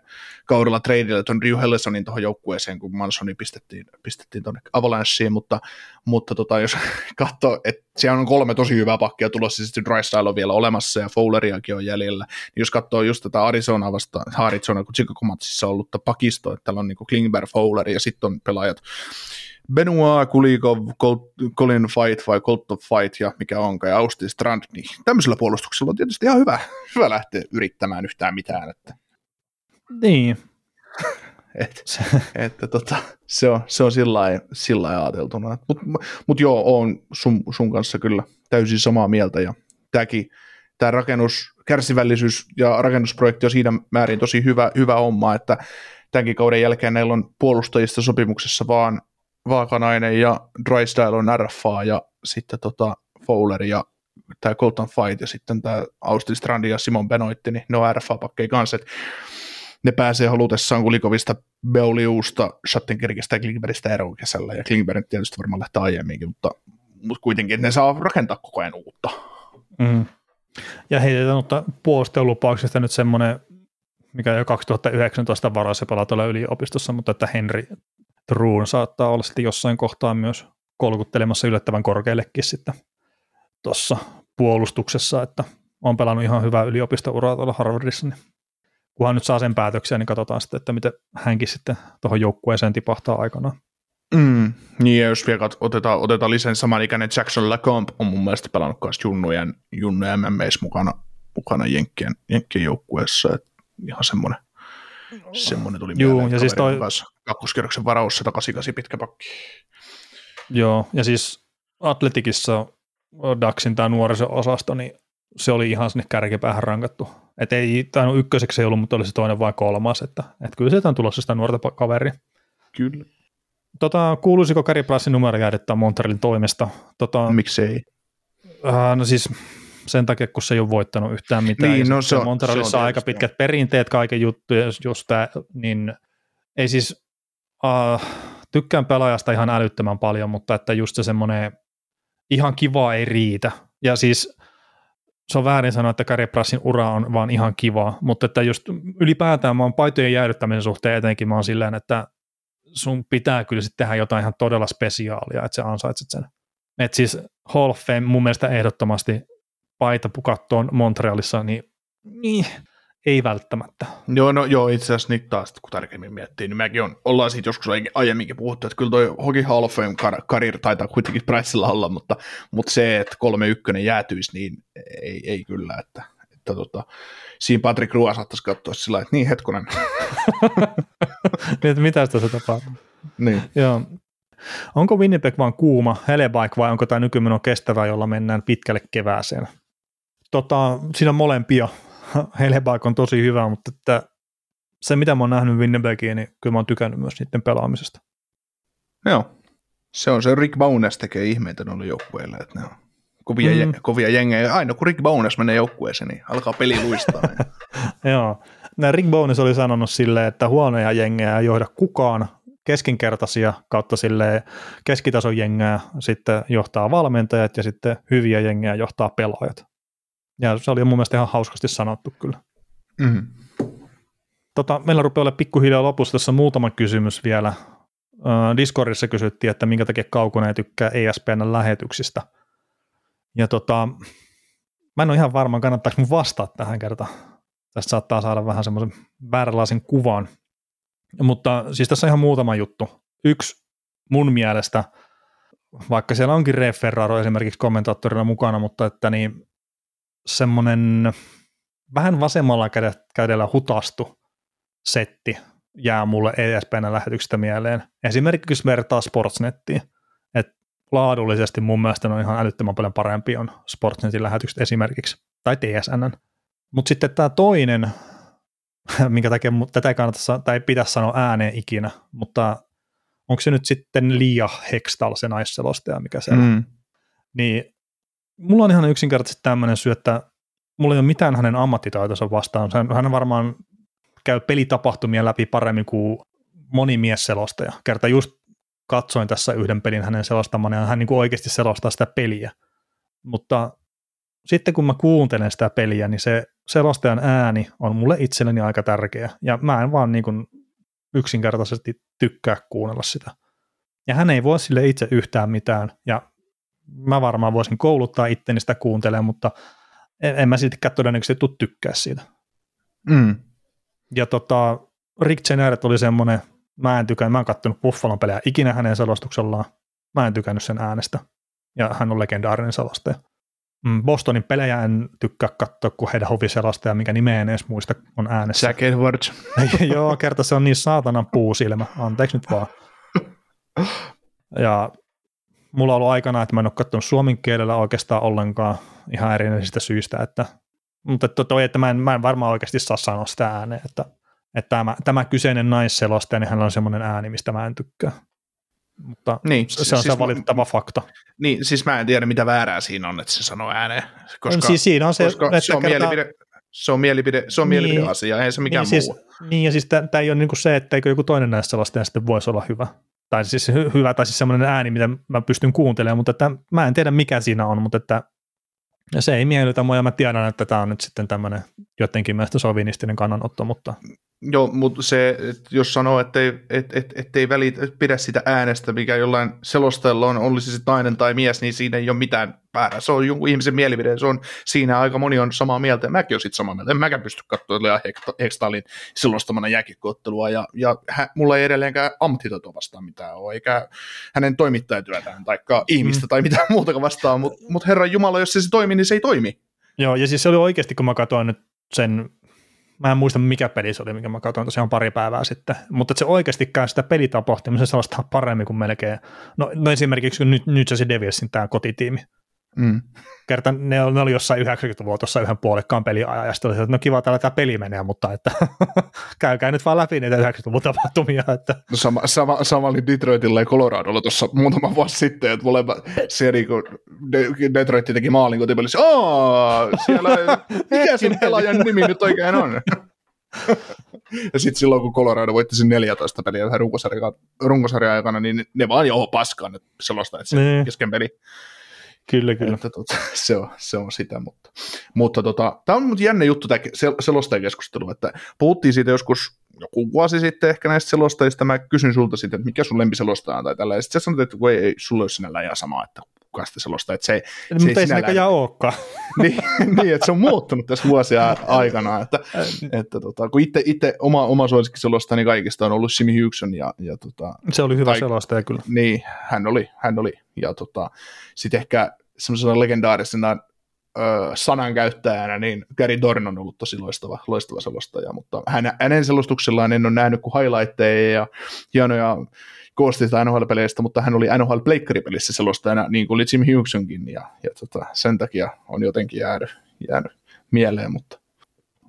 kaudella tradeille tuon Drew Hellesonin tuohon joukkueeseen, kun Mansoni pistettiin, pistettiin tuonne Avalancheen, mutta, mutta tota, jos katsoo, että siellä on kolme tosi hyvää pakkia tulossa, sitten Drysdale on vielä olemassa ja Fowleriakin on jäljellä, niin jos katsoo just tätä Arizona vastaan, Arizona kuin Chicago-matsissa ollutta pakistoa, että täällä on niin Klingberg, Fowler ja sitten on pelaajat. Benoit, Kulikov, Col- Colin Fight vai Colt of Fight ja mikä onkaan, ja Austin Strand, niin tämmöisellä puolustuksella on tietysti ihan hyvä, hyvä lähteä yrittämään yhtään mitään, että, Niin, että, että tota, se on, se on sillä lailla- ajateltuna. Mutta mut joo, oon sun, sun kanssa kyllä täysin samaa mieltä, ja tämäkin, tämä rakennus, kärsivällisyys ja rakennusprojekti on siinä määrin tosi hyvä, hyvä homma, että tämänkin kauden jälkeen näillä on puolustajista sopimuksessa vaan Vaakanainen ja Drysdale on RFA ja sitten tota Fowler ja tämä Colton Fight ja sitten tämä Austin Strand ja Simon Benoitti, niin ne on RFA-pakkeja kanssa, että ne pääsee halutessaan Kulikovista, Beauliusta, Schattenkirkistä ja Klingbergistä eroon kesällä, ja Klingberg tietysti varmaan lähtee aiemminkin, mutta, mutta kuitenkin, ne saa rakentaa koko ajan uutta. Mm. Ja heitetään mutta puolustajalupauksesta nyt semmoinen, mikä jo 2019 varoissa pelaa tuolla yliopistossa, mutta että Henry Truun saattaa olla sitten jossain kohtaa myös kolkuttelemassa yllättävän korkeallekin sitten tuossa puolustuksessa, että on pelannut ihan hyvää yliopistouraa tuolla Harvardissa, niin kunhan nyt saa sen päätöksiä, niin katsotaan sitten, että miten hänkin sitten tuohon joukkueeseen tipahtaa aikanaan. Mm. Niin, ja jos vielä otetaan, otetaan lisän samanikäinen Jackson Lacombe on mun mielestä pelannut myös junnujen, junnujen MMEs mukana, mukana Jenkkien, Jenkkien joukkueessa, että ihan semmoinen, semmoinen tuli Juu, mieleen, ja siis toi- kanssa kakkoskierroksen varaus 188 pitkä pakki. Joo, ja siis Atletikissa Daxin tämä nuoriso-osasto, niin se oli ihan sinne kärkipäähän rankattu. Et ei tainnut ykköseksi ei ollut, mutta oli se toinen vai kolmas, että et kyllä sieltä on tulossa sitä nuorta kaveria. Kyllä. Tota, kuuluisiko Kari Pricein numero jäädettää Montrealin toimesta? Tota, Miksei? äh, no siis sen takia, kun se ei ole voittanut yhtään mitään. Niin, no se on- Montrealissa se on aika tietysti, pitkät perinteet kaiken juttuja, just tää, niin ei siis, uh, tykkään pelaajasta ihan älyttömän paljon, mutta että just se semmoinen ihan kiva ei riitä. Ja siis se on väärin sanoa, että Kari Prassin ura on vaan ihan kiva, mutta että just ylipäätään mä oon paitojen jäädyttämisen suhteen etenkin mä oon silleen, että sun pitää kyllä sitten tehdä jotain ihan todella spesiaalia, että sä ansaitset sen. Et siis Hall of Fame mun mielestä ehdottomasti paita pukattoon Montrealissa, niin, niin ei välttämättä. Joo, no joo, itse asiassa nyt taas, kun tarkemmin miettii, niin mekin on, ollaan siitä joskus aie- aiemminkin puhuttu, että kyllä toi Hockey Hall of Fame kar- career taitaa kuitenkin Pricella olla, mutta, mutta se, että kolme ykkönen jäätyisi, niin ei, ei kyllä, että, että tota, siinä Patrick Rua saattaisi katsoa sillä että niin hetkonen, Niin, että mitä tässä tapahtuu? niin. Joo. Onko Winnipeg vaan kuuma helebike vai onko tämä nykymeno kestävä, jolla mennään pitkälle kevääseen? Tota, siinä on molempia. Helebike on tosi hyvä, mutta että se mitä mä oon nähnyt Winnipegiin, niin kyllä mä oon tykännyt myös niiden pelaamisesta. Joo. Se on se Rick Bowness tekee ihmeitä noille joukkueille, että ne on kovia, Mm. mm. kovia jengejä. Aina kun Rick Bowness menee joukkueeseen, niin alkaa peli luistaa. Joo. Nää Rick Bowness oli sanonut silleen, että huonoja jengejä ei johda kukaan, keskinkertaisia kautta silleen keskitason jengää sitten johtaa valmentajat ja sitten hyviä jengejä johtaa pelaajat. Ja se oli mun mielestä ihan hauskasti sanottu kyllä. mm. Tota, meillä rupeaa olla pikkuhiljaa lopussa tässä muutama kysymys vielä. Discordissa kysyttiin, että minkä takia Kaukonen ei tykkää ESPN lähetyksistä. Ja tota, mä en ole ihan varma, kannattaako mun vastata tähän kertaan. Tästä saattaa saada vähän semmoisen vääränlaisen kuvan. Mutta siis tässä on ihan muutama juttu. Yksi mun mielestä, vaikka siellä onkin Ray Ferraro esimerkiksi kommentaattorina mukana, mutta että niin semmoinen vähän vasemmalla käde- kädellä hutastu setti jää mulle ESPN lähetyksestä mieleen. Esimerkiksi jos vertaa Sportsnettiin, että laadullisesti mun mielestä ne on ihan älyttömän paljon parempi on Sportsnetin lähetykset esimerkiksi, tai TSN. Mutta sitten tämä toinen, minkä takia tätä ei kannata tai ei pitäisi sanoa ääneen ikinä, mutta onko se nyt sitten Lia Hextal se naisselostaja, mikä se on? Mm. niin mulla on ihan yksinkertaisesti tämmöinen syy, että mulla ei ole mitään hänen ammattitaitonsa vastaan. Hän, varmaan käy pelitapahtumia läpi paremmin kuin moni miesselostaja. Kerta just katsoin tässä yhden pelin hänen selostamana ja hän niin kuin oikeasti selostaa sitä peliä. Mutta sitten kun mä kuuntelen sitä peliä, niin se selostajan ääni on mulle itselleni aika tärkeä. Ja mä en vaan niin kuin yksinkertaisesti tykkää kuunnella sitä. Ja hän ei voi sille itse yhtään mitään. Ja mä varmaan voisin kouluttaa itteni sitä kuuntelemaan, mutta en, en mä siltikään todennäköisesti tule tykkää siitä. Mm. Ja tota, Rick Jenneret oli semmoinen, mä en tykännyt, mä en kattonut Buffalon pelejä ikinä hänen selostuksellaan, mä en tykännyt sen äänestä, ja hän on legendaarinen selostaja. Mm, Bostonin pelejä en tykkää katsoa, kun heidän hoviselostaja, mikä nimeä en edes muista, on äänessä. Jack Edwards. Joo, kerta se on niin saatanan puusilmä, anteeksi nyt vaan. Ja mulla on ollut aikana, että mä en ole katsonut suomen kielellä oikeastaan ollenkaan ihan erinäisistä syistä, että, mutta että toi, että mä en, mä en varmaan oikeasti saa sanoa sitä ääneen, että, että tämä, tämä kyseinen naisselostaja, niin hänellä on semmoinen ääni, mistä mä en tykkää. Mutta Niin, se, se on siis se valitettava fakta. Niin, siis mä en tiedä, mitä väärää siinä on, että se sanoo ääneen. Koska, siis siinä on se, koska että se on kertaa- mielipide, se on mielipide, se on Niin. mielipideasia, ei se mikään niin, muu. siis, niin, ja siis tämä ei ole niinku se, että eikö joku toinen näistä sellaista sitten voisi olla hyvä. Tai siis hy- hyvä, tai siis semmoinen ääni, mitä mä pystyn kuuntelemaan, mutta että mä en tiedä mikä siinä on, mutta että se ei miellytä mua, ja mä tiedän, että tämä on nyt sitten tämmöinen jotenkin mielestä sovinistinen kannanotto, mutta Joo, mutta se, jos sanoo, että ei, et, et, et ei välit, pidä sitä äänestä, mikä jollain selostajalla on, olisi se nainen tai mies, niin siinä ei ole mitään väärää. Se on jonkun ihmisen mielipide, se on siinä aika moni on samaa mieltä, ja mäkin olen sitten samaa mieltä. En mäkään pysty katsoa Lea Hek- Hextalin selostamana jääkikkoottelua, ja, ja hä, mulla ei edelleenkään ammattitaitoa vastaan mitään ole, eikä hänen toimittajatyötään, tai ihmistä, Mm. tai mitään muuta vastaan, mutta mut Herran Jumala, jos se, se toimii, niin se ei toimi. joo, ja siis se oli oikeasti, kun mä katsoin nyt sen, mä en muista mikä peli se oli, mikä mä katsoin tosiaan pari päivää sitten, mutta että se oikeasti käy sitä pelitapahtumia, se sellaista paremmin kuin melkein, no, no esimerkiksi nyt, nyt se Devilsin tämä kotitiimi, Mm. Kerta ne, oli, ne oli jossain 90-luvulla tuossa yhden puolikkaan peliajan, ja sitten oli, että no kiva, täällä tämä peli menee, mutta että käykää nyt vaan läpi niitä 90-luvun tapahtumia. Että. No sama, sama, sama oli Detroitilla ja Coloradolla tuossa muutama vuosi sitten, että molemmat se niin kuin Detroit teki maalin kotipelissä, Aa, siellä, mikä sen pelaajan nimi nyt oikein on? ja sitten silloin, kun Colorado voitti sen 14 peliä vähän runkosarjan, runkosarjan aikana, niin ne vaan joo paskaan, että sellaista, että se niin. kesken peli. Kyllä, kyllä. Että, tota, se, on, se on sitä, mutta, mutta tota, tämä on jännä juttu tämä selostajakeskustelu, että puhuttiin siitä joskus joku vuosi sitten ehkä näistä selostajista, mä kysyn sulta sitten, että mikä sun lempiselostaja on tai tällä, ja sitten sä sanot, että ei, ei sulla ole sinällään ihan sama, että kuka sitä selostaa, että se, se mutta ei, ei sinäkään olekaan. niin, niin, että se on muuttunut tässä vuosia aikana, että, että tota, kun itse, itse oma, oma suosikkiselostani kaikista on ollut Simi Hugson, ja, ja tota, se oli hyvä tai, selostaja kyllä. Niin, hän oli, hän oli, ja tota, sitten ehkä semmoisena legendaarisena sanankäyttäjänä, niin Gary Dorn on ollut tosi loistava, loistava selostaja, mutta hän, hänen selostuksellaan en ole nähnyt kuin highlightteja ja hienoja koostista NHL-peleistä, mutta hän oli NHL Pleikkaripelissä selostajana, niin kuin oli Jim Hughesonkin, ja, ja tota, sen takia on jotenkin jäänyt, jäänyt mieleen, mutta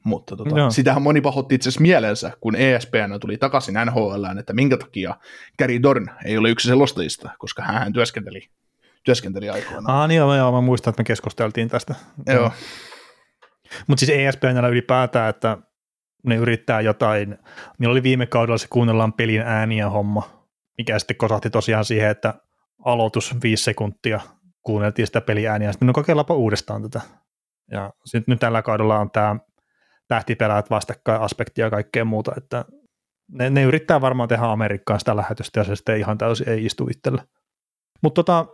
mutta tota, sitähän moni pahoitti itse asiassa mielensä, kun ESPN tuli takaisin NHL, että minkä takia Gary Dorn ei ole yksi selostajista, koska hän työskenteli työskenteli aikoinaan. Ah, niin joo, joo, mä muistan, että me keskusteltiin tästä. Joo. Mutta siis ESPNllä ylipäätään, että ne yrittää jotain, niillä oli viime kaudella se kuunnellaan pelin ääniä homma, mikä sitten kosahti tosiaan siihen, että aloitus viisi sekuntia, kuunneltiin sitä pelin ääniä, sitten no kokeillaanpa uudestaan tätä. Ja sitten nyt tällä kaudella on tämä tähtipelät vastakkain aspekti ja kaikkea muuta, että ne, ne yrittää varmaan tehdä Amerikkaan sitä lähetystä ja se sitten ihan täysin ei istu itsellä. Mutta tota,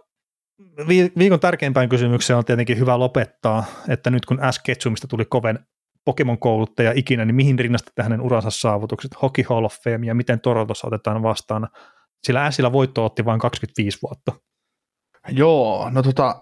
viikon tärkeimpään kysymykseen on tietenkin hyvä lopettaa, että nyt kun S. Ketsumista tuli koven Pokemon-kouluttaja ikinä, niin mihin rinnastatte hänen uransa saavutukset, Hockey Hall of Fame ja miten Torontossa otetaan vastaan? Sillä Sillä voitto otti vain 25 vuotta. Joo, no tota,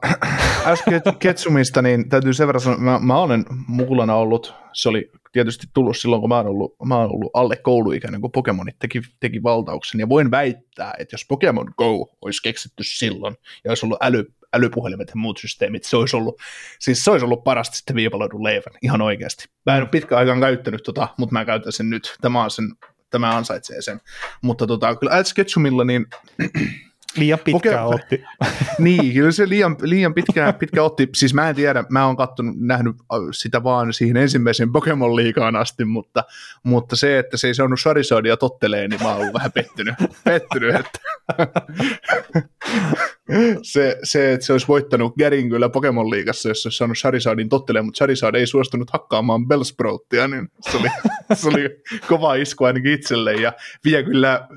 Ketsumista, niin täytyy sen verran sanoa, mä, mä olen mukulana ollut, se oli tietysti tullut silloin, kun mä olen ollut, mä olen ollut alle kouluikäinen, kun Pokemonit teki, teki valtauksen, ja voin väittää, että jos Pokemon Go olisi keksitty silloin, ja olisi ollut äly, älypuhelimet ja muut systeemit, se olisi ollut, siis se olisi ollut parasta sitten viipaloidun leivän, ihan oikeasti. Mä en ole pitkään aikaan käyttänyt tota, mutta mä käytän sen nyt, tämä, on sen, tämä ansaitsee sen. Mutta tota, kyllä Ads Ketchumilla, niin Liian pitkään Poke- otti. niin, kyllä se liian, liian pitkään, pitkä otti. Siis mä en tiedä, mä oon kattonut, nähnyt sitä vaan siihen ensimmäiseen Pokemon liikaan asti, mutta, mutta se, että se ei saanut Charizardia tottelee, niin mä oon ollut vähän pettynyt. pettynyt että se, se, että se olisi voittanut Garin kyllä Pokemon liigassa, jos se olisi saanut Charizardin tottelee, mutta Charizard ei suostunut hakkaamaan Bellsprouttia, niin se oli, se oli kova isku ainakin itselle, ja vie kyllä,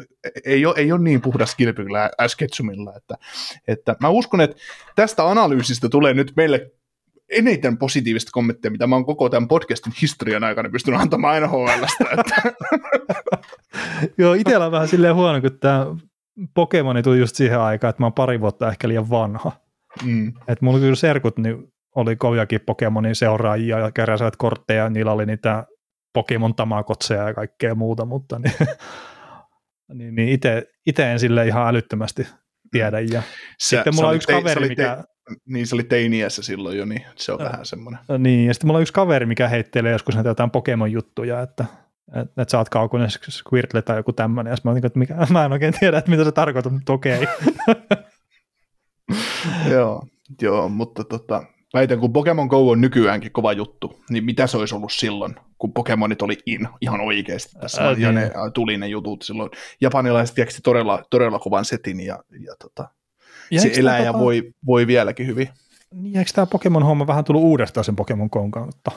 ei ole, ei ole niin puhdas kilpi kyllä Ketchumilla, että, että mä uskon, että tästä analyysistä tulee nyt meille eniten positiivista kommenttia, mitä mä oon koko tämän podcastin historian aikana pystynyt antamaan NHLstä. Että. Joo, itsellä on vähän silleen huono, kun tämä Pokemoni tuli just siihen aikaan, että mä oon pari vuotta ehkä liian vanha. Mm. Että mulla kyllä serkut niin oli koviakin Pokemonin seuraajia ja keräsivät kortteja, ja niillä oli niitä Pokemon tamakotseja ja kaikkea muuta, mutta niin, niin, niin itse en sille ihan älyttömästi tiedä. Ja se, sitten mulla on yksi te, kaveri, mikä... Te, niin se oli teiniässä silloin jo, niin se on äh, vähän semmoinen. Niin, ja sitten mulla on yksi kaveri, mikä heittelee joskus näitä jotain Pokemon-juttuja, että että et sä oot kaukunen Squirtle tai joku tämmöinen, ja mä, niin, että mikä, mä en oikein tiedä, että mitä se tarkoittaa, mutta okei. joo, joo, mutta tota, väitän, kun Pokemon Go on nykyäänkin kova juttu, niin mitä se olisi ollut silloin, kun Pokemonit oli in ihan oikeasti tässä, Ää, ja niin. ne tuli ne jutut silloin. Japanilaiset keksi todella, todella kovan setin, ja, ja tota, ja se elää ja tota... voi, voi vieläkin hyvin. Niin, eikö tämä Pokemon-homma vähän tullut uudestaan sen Pokemon Go'n kautta?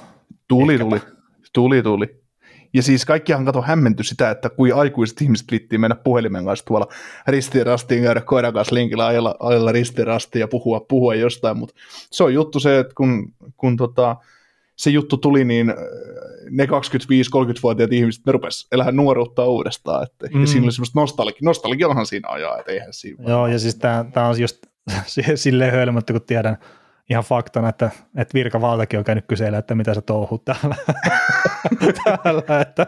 Tuli, tuli, tuli, tuli. Ja siis kaikkihan kato hämmenty sitä, että kui aikuiset ihmiset viittiin mennä puhelimen kanssa tuolla ristiin rastiin, käydä koiran kanssa linkillä ajella, ajella ristiin rastiin ja puhua, puhua jostain, mutta se on juttu se, että kun, kun tota, se juttu tuli, niin äh, ne 25-30-vuotiaat ihmiset, ne rupes elää nuoruutta uudestaan, että, mm. ja siinä oli semmoista nostalgia, nostalgiahan siinä ajaa, että eihän siinä. Joo, ja siis tämä on just silleen hölmöttä, kun tiedän, ihan faktana, että, että virkavaltakin on käynyt kyselemään, että mitä sä touhut täällä. täällä että.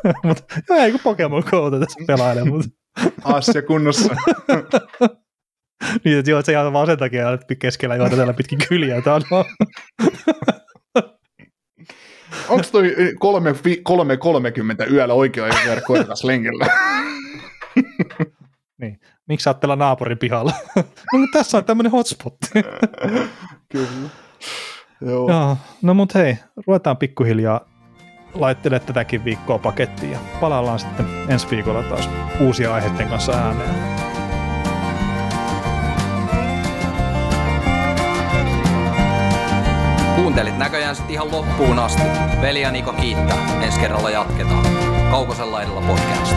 Mut, ei kun Pokemon Go tässä pelailee. Mutta. Asia kunnossa. niin, että joo, että se ihan vaan sen takia että keskellä juota täällä pitkin kyliä. Tämä on, Onko toi 3.30 yöllä oikea ajan koirakas lenkillä? niin. Miksi sä oot naapurin pihalla? no, tässä on tämmöinen hotspot. Kyllä. Joo. Joo. No mut hei, ruvetaan pikkuhiljaa laittele tätäkin viikkoa pakettiin ja palaillaan sitten ensi viikolla taas uusia aiheiden kanssa ääneen. Kuuntelit näköjään sitten ihan loppuun asti. Veli ja Niko kiittää. Ensi kerralla jatketaan. Kaukosella edellä podcast.